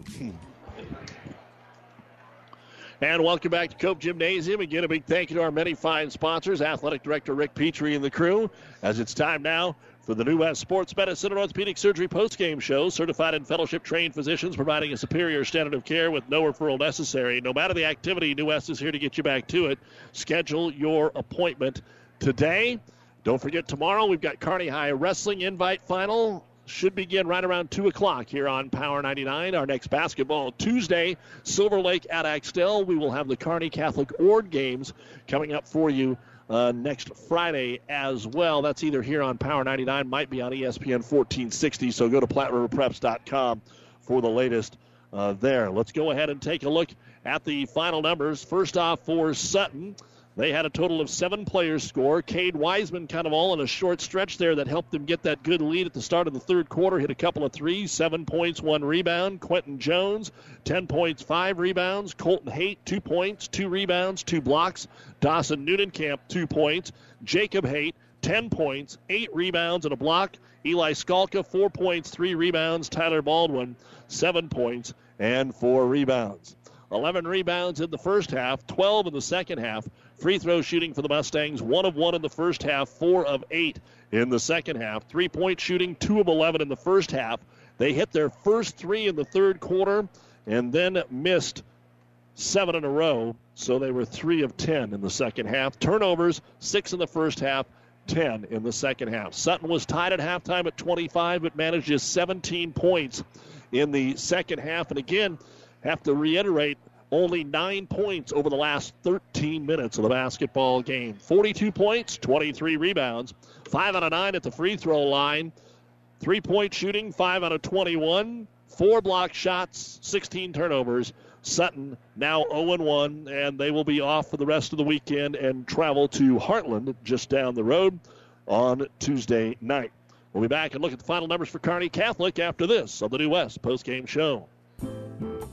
And welcome back to Cope Gymnasium. Again, a big thank you to our many fine sponsors, Athletic Director Rick Petrie and the crew, as it's time now for the New West Sports Medicine and Orthopedic Surgery postgame show. Certified and fellowship trained physicians providing a superior standard of care with no referral necessary. No matter the activity, New West is here to get you back to it. Schedule your appointment today. Don't forget, tomorrow we've got Kearney High Wrestling Invite Final should begin right around 2 o'clock here on Power 99. Our next basketball Tuesday, Silver Lake at Axtell. We will have the Kearney Catholic Ord games coming up for you uh, next Friday as well. That's either here on Power 99, might be on ESPN 1460. So go to PlatteRiverPreps.com for the latest uh, there. Let's go ahead and take a look at the final numbers. First off, for Sutton. They had a total of seven players score. Cade Wiseman kind of all in a short stretch there that helped them get that good lead at the start of the third quarter. Hit a couple of threes, seven points, one rebound. Quentin Jones, 10 points, five rebounds. Colton Haight, two points, two rebounds, two blocks. Dawson Newnenkamp, two points. Jacob Haight, 10 points, eight rebounds, and a block. Eli Skalka, four points, three rebounds. Tyler Baldwin, seven points and four rebounds. 11 rebounds in the first half, 12 in the second half. Free throw shooting for the Mustangs, one of one in the first half, four of eight in the second half. Three point shooting, two of 11 in the first half. They hit their first three in the third quarter and then missed seven in a row, so they were three of 10 in the second half. Turnovers, six in the first half. 10 in the second half. Sutton was tied at halftime at 25, but managed just 17 points in the second half. And again, have to reiterate only nine points over the last 13 minutes of the basketball game. 42 points, 23 rebounds, 5 out of 9 at the free throw line. Three point shooting, 5 out of 21. Four block shots, 16 turnovers. Sutton now 0 1, and they will be off for the rest of the weekend and travel to Heartland just down the road on Tuesday night. We'll be back and look at the final numbers for Kearney Catholic after this on the New West postgame show.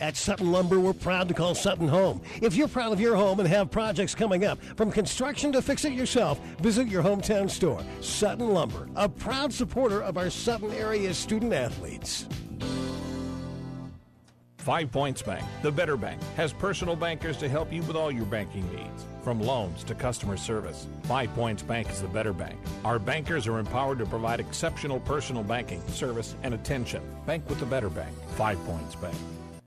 At Sutton Lumber, we're proud to call Sutton home. If you're proud of your home and have projects coming up, from construction to fix it yourself, visit your hometown store. Sutton Lumber, a proud supporter of our Sutton area student athletes. Five Points Bank, the better bank, has personal bankers to help you with all your banking needs, from loans to customer service. Five Points Bank is the better bank. Our bankers are empowered to provide exceptional personal banking, service, and attention. Bank with the better bank. Five Points Bank.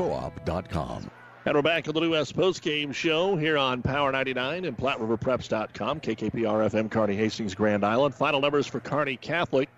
coop.com. And we're back on the New West Post Game Show here on Power 99 and PlatteRiverPreps.com. KKPR FM, Kearney Hastings, Grand Island. Final numbers for Kearney Catholic.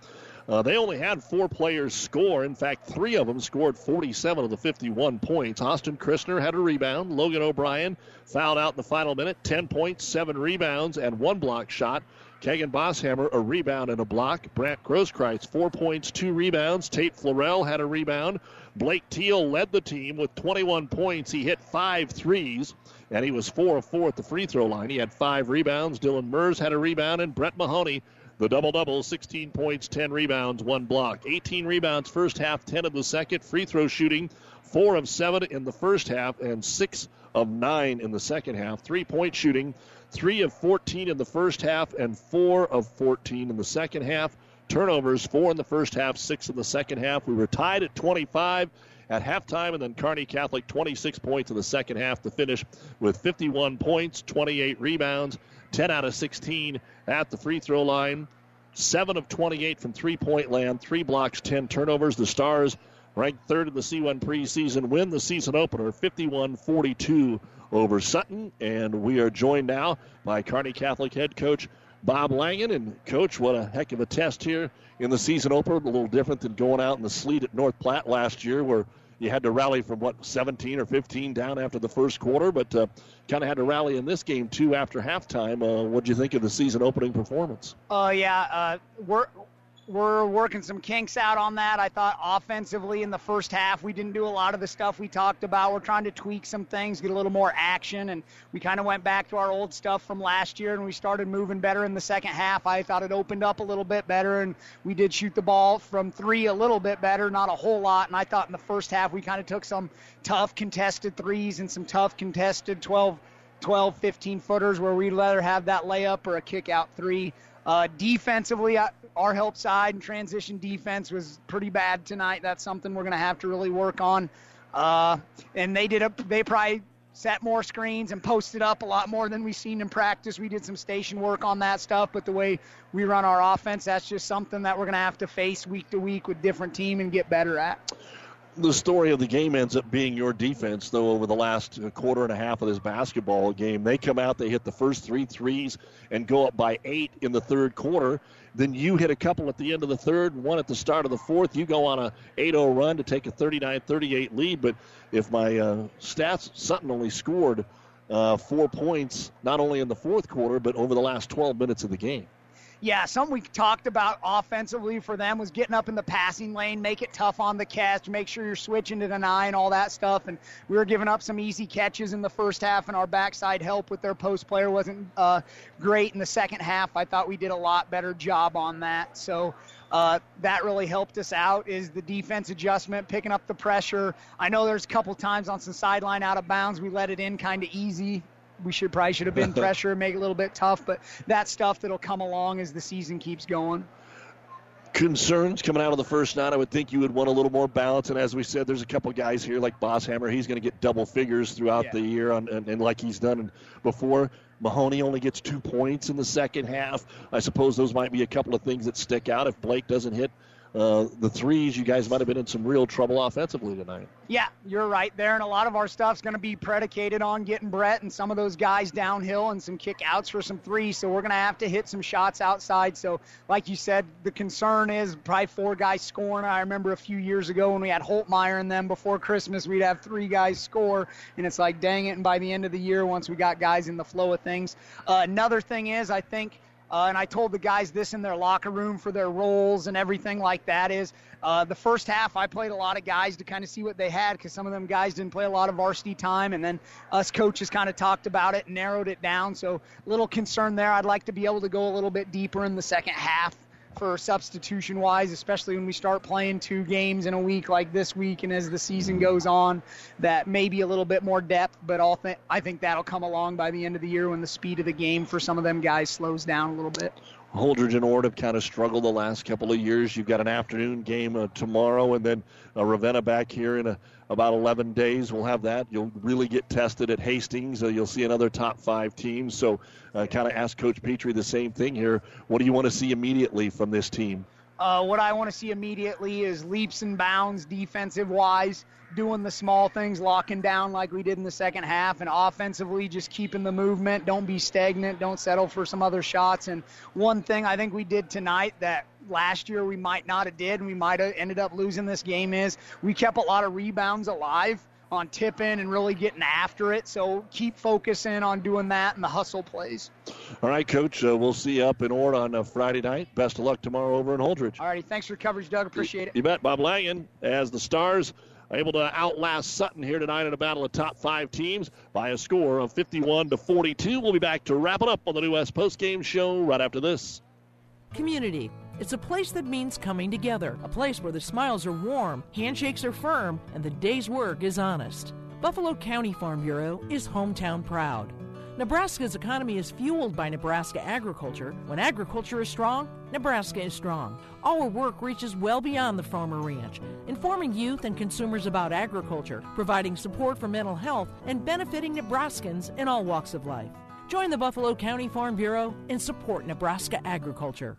Uh, they only had four players score. In fact, three of them scored 47 of the 51 points. Austin Christner had a rebound. Logan O'Brien fouled out in the final minute. 10 points, seven rebounds, and one block shot. Kegan Bosshammer, a rebound and a block. Brant Grosskreitz, four points, two rebounds. Tate Florell had a rebound. Blake Teal led the team with 21 points. He hit five threes, and he was four of four at the free throw line. He had five rebounds. Dylan Mers had a rebound, and Brett Mahoney, the double double, 16 points, 10 rebounds, one block. 18 rebounds first half, 10 of the second. Free throw shooting, four of seven in the first half, and six of nine in the second half. Three point shooting, three of 14 in the first half, and four of 14 in the second half. Turnovers, four in the first half, six in the second half. We were tied at 25 at halftime, and then Kearney Catholic 26 points in the second half to finish with 51 points, 28 rebounds, 10 out of 16 at the free throw line, 7 of 28 from three point land, 3 blocks, 10 turnovers. The Stars, ranked third in the C1 preseason, win the season opener 51 42 over Sutton. And we are joined now by Kearney Catholic head coach Bob Langen. And, Coach, what a heck of a test here in the season opener. A little different than going out in the sleet at North Platte last year, where you had to rally from, what, 17 or 15 down after the first quarter, but uh, kind of had to rally in this game, too, after halftime. Uh, what do you think of the season opening performance? Oh, yeah. Uh, we're we're working some kinks out on that. I thought offensively in the first half, we didn't do a lot of the stuff we talked about. We're trying to tweak some things, get a little more action, and we kind of went back to our old stuff from last year, and we started moving better in the second half. I thought it opened up a little bit better, and we did shoot the ball from three a little bit better, not a whole lot. And I thought in the first half, we kind of took some tough contested threes and some tough contested 12, 12 15 footers where we'd rather have that layup or a kick out three. Uh, defensively, our help side and transition defense was pretty bad tonight. That's something we're going to have to really work on. Uh, and they did a, they probably set more screens and posted up a lot more than we've seen in practice. We did some station work on that stuff, but the way we run our offense, that's just something that we're going to have to face week to week with different team and get better at the story of the game ends up being your defense, though, over the last quarter and a half of this basketball game. They come out, they hit the first three threes and go up by eight in the third quarter. Then you hit a couple at the end of the third one at the start of the fourth. You go on a 8 0 run to take a 39 38 lead. But if my uh, stats, Sutton only scored uh, four points, not only in the fourth quarter, but over the last 12 minutes of the game. Yeah, something we talked about offensively for them was getting up in the passing lane, make it tough on the catch, make sure you're switching to the nine, all that stuff. And we were giving up some easy catches in the first half, and our backside help with their post player wasn't uh, great in the second half. I thought we did a lot better job on that. So uh, that really helped us out is the defense adjustment, picking up the pressure. I know there's a couple times on some sideline out of bounds we let it in kind of easy we should probably should have been pressure, make it a little bit tough, but that stuff that'll come along as the season keeps going. Concerns coming out of the first night. I would think you would want a little more balance. And as we said, there's a couple guys here like Bosshammer. He's going to get double figures throughout yeah. the year, on, and, and like he's done before. Mahoney only gets two points in the second half. I suppose those might be a couple of things that stick out if Blake doesn't hit uh, the threes, you guys might have been in some real trouble offensively tonight. Yeah, you're right there. And a lot of our stuff's going to be predicated on getting Brett and some of those guys downhill and some kickouts for some threes. So we're going to have to hit some shots outside. So, like you said, the concern is probably four guys scoring. I remember a few years ago when we had Hoegemeyer and them before Christmas, we'd have three guys score. And it's like, dang it. And by the end of the year, once we got guys in the flow of things, uh, another thing is, I think uh, and I told the guys this in their locker room for their roles and everything like that is uh, the first half I played a lot of guys to kind of see what they had because some of them guys didn't play a lot of varsity time, and then us coaches kind of talked about it and narrowed it down. So a little concern there. I'd like to be able to go a little bit deeper in the second half for substitution wise, especially when we start playing two games in a week like this week and as the season goes on, that maybe a little bit more depth, but all th- I think that'll come along by the end of the year when the speed of the game for some of them guys slows down a little bit. Holdrege and Ord have kind of struggled the last couple of years. You've got an afternoon game uh, tomorrow, and then uh, Ravenna back here in a, about 11 days. We'll have that. You'll really get tested at Hastings. Uh, you'll see another top five team. So, uh, kind of ask Coach Petrie the same thing here. What do you want to see immediately from this team? Uh, what I want to see immediately is leaps and bounds defensive wise doing the small things, locking down like we did in the second half, and offensively just keeping the movement. Don't be stagnant. Don't settle for some other shots. And one thing I think we did tonight that last year we might not have did, and we might have ended up losing this game is we kept a lot of rebounds alive on tipping and really getting after it. So keep focusing on doing that and the hustle plays. All right, Coach. Uh, we'll see you up in Ord on uh, Friday night. Best of luck tomorrow over in Holdrege. All righty. Thanks for coverage, Doug. Appreciate it. You bet. Bob Langen as the Stars able to outlast Sutton here tonight in a battle of top five teams by a score of 51 to 42. We'll be back to wrap it up on the New West Post Game Show right after this. Community. It's a place that means coming together, a place where the smiles are warm, handshakes are firm, and the day's work is honest. Buffalo County Farm Bureau is hometown proud. Nebraska's economy is fueled by Nebraska agriculture. When agriculture is strong, Nebraska is strong. Our work reaches well beyond the farmer ranch, informing youth and consumers about agriculture, providing support for mental health, and benefiting Nebraskans in all walks of life. Join the Buffalo County Farm Bureau and support Nebraska agriculture.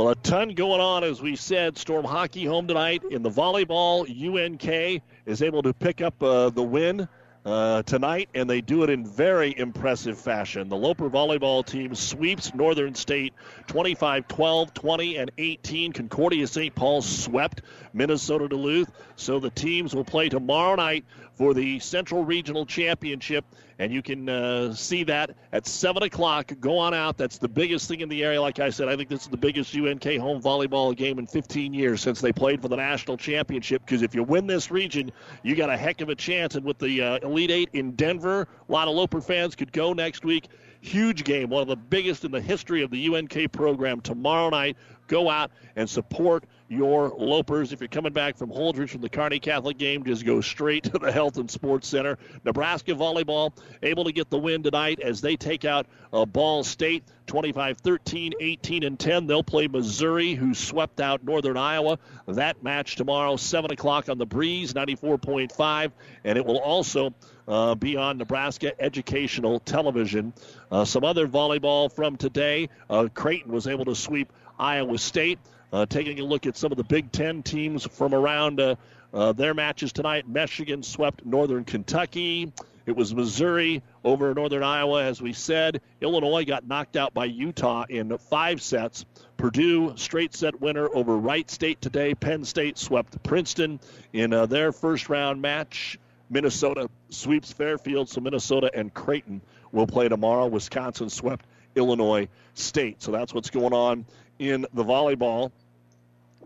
Well, a ton going on, as we said. Storm hockey home tonight in the volleyball. UNK is able to pick up uh, the win uh, tonight, and they do it in very impressive fashion. The Loper volleyball team sweeps Northern State 25 12, 20, and 18. Concordia St. Paul swept Minnesota Duluth. So the teams will play tomorrow night for the Central Regional Championship and you can uh, see that at 7 o'clock. Go on out. That's the biggest thing in the area. Like I said, I think this is the biggest UNK home volleyball game in 15 years since they played for the national championship. Because if you win this region, you got a heck of a chance. And with the uh, Elite Eight in Denver, a lot of Loper fans could go next week. Huge game, one of the biggest in the history of the UNK program tomorrow night. Go out and support your Lopers. If you're coming back from Holdrege from the Kearney Catholic game, just go straight to the Health and Sports Center. Nebraska volleyball able to get the win tonight as they take out uh, Ball State 25 13, 18 and 10. They'll play Missouri, who swept out Northern Iowa. That match tomorrow, 7 o'clock on the breeze, 94.5. And it will also uh, be on Nebraska Educational Television. Uh, some other volleyball from today. Uh, Creighton was able to sweep Iowa State. Uh, taking a look at some of the Big Ten teams from around uh, uh, their matches tonight. Michigan swept Northern Kentucky. It was Missouri over Northern Iowa, as we said. Illinois got knocked out by Utah in five sets. Purdue, straight set winner over Wright State today. Penn State swept Princeton in uh, their first round match. Minnesota sweeps Fairfield, so Minnesota and Creighton will play tomorrow. Wisconsin swept Illinois State. So that's what's going on in the volleyball.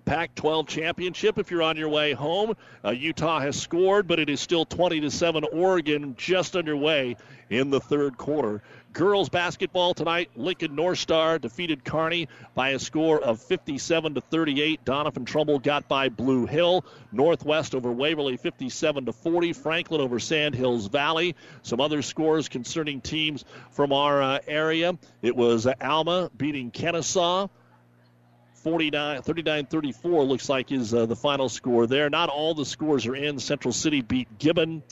Pac 12 championship if you're on your way home. Uh, Utah has scored, but it is still 20 to 7. Oregon just underway in the third quarter. Girls basketball tonight. Lincoln North Star defeated Kearney by a score of 57 to 38. Doniphan Trumbull got by Blue Hill. Northwest over Waverly 57 to 40. Franklin over Sand Hills Valley. Some other scores concerning teams from our uh, area. It was uh, Alma beating Kenesaw. 49, 39 34 looks like is uh, the final score there. Not all the scores are in. Central City beat Gibbon.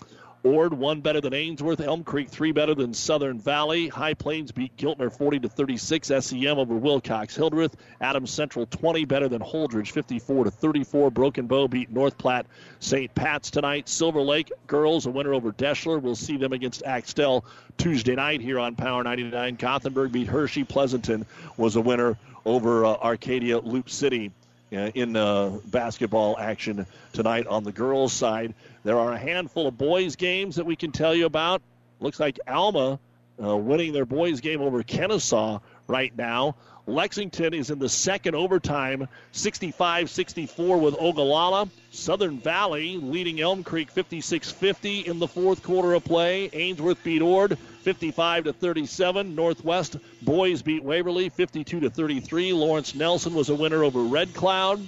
Ord one better than Ainsworth. Elm Creek three better than Southern Valley. High Plains beat Giltner 40 to 36. SEM over Wilcox Hildreth. Adams Central 20 better than Holdrege 54 to 34. Broken Bow beat North Platte St. Pat's tonight. Silver Lake girls a winner over Deshler. We'll see them against Axtell Tuesday night here on Power 99. Gothenburg beat Hershey. Pleasanton was a winner over uh, Arcadia Loup City uh, in uh, basketball action tonight on the girls' side. There are a handful of boys' games that we can tell you about. Looks like Alma uh, winning their boys' game over Kenesaw right now. Lexington is in the second overtime, 65 64 with Ogallala. Southern Valley leading Elm Creek 56 50 in the fourth quarter of play. Ainsworth beat Ord 55 to 37. Northwest boys beat Waverly 52 to 33. Lawrence Nelson was a winner over Red Cloud.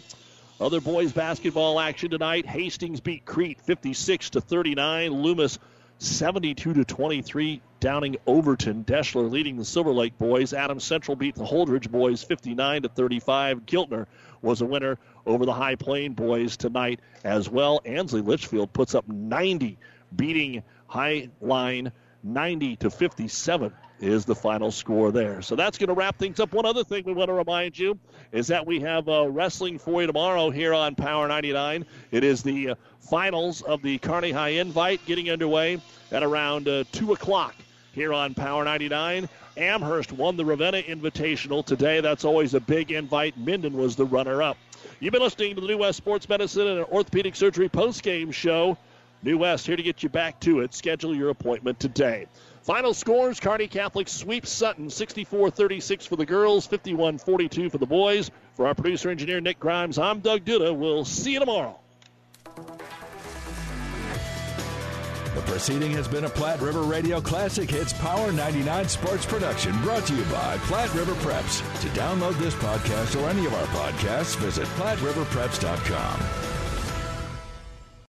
Other boys basketball action tonight. Hastings beat Crete 56 to 39. Loomis 72 to 23. Downing Overton. Deshler leading the Silver Lake boys. Adams Central beat the Holdrege boys 59 to 35. Giltner was a winner over the High Plain boys tonight as well. Ansley Litchfield puts up 90, beating High Line 90 to 57 is the final score there. So that's going to wrap things up. One other thing we want to remind you is that we have uh, wrestling for you tomorrow here on Power 99. It is the uh, finals of the Kearney High Invite getting underway at around uh, 2 o'clock here on Power 99. Amherst won the Ravenna Invitational today. That's always a big invite. Minden was the runner up. You've been listening to the New West Sports Medicine and Orthopedic Surgery post-game show. New West here to get you back to it. Schedule your appointment today. Final scores Kearney Catholic sweeps Sutton 64 36 for the girls, 51 42 for the boys. For our producer engineer Nick Grimes, I'm Doug Duda. We'll see you tomorrow. The proceeding has been a Platte River Radio Classic Hits Power 99 sports production brought to you by Platte River Preps. To download this podcast or any of our podcasts, visit PlatteRiverPreps.com.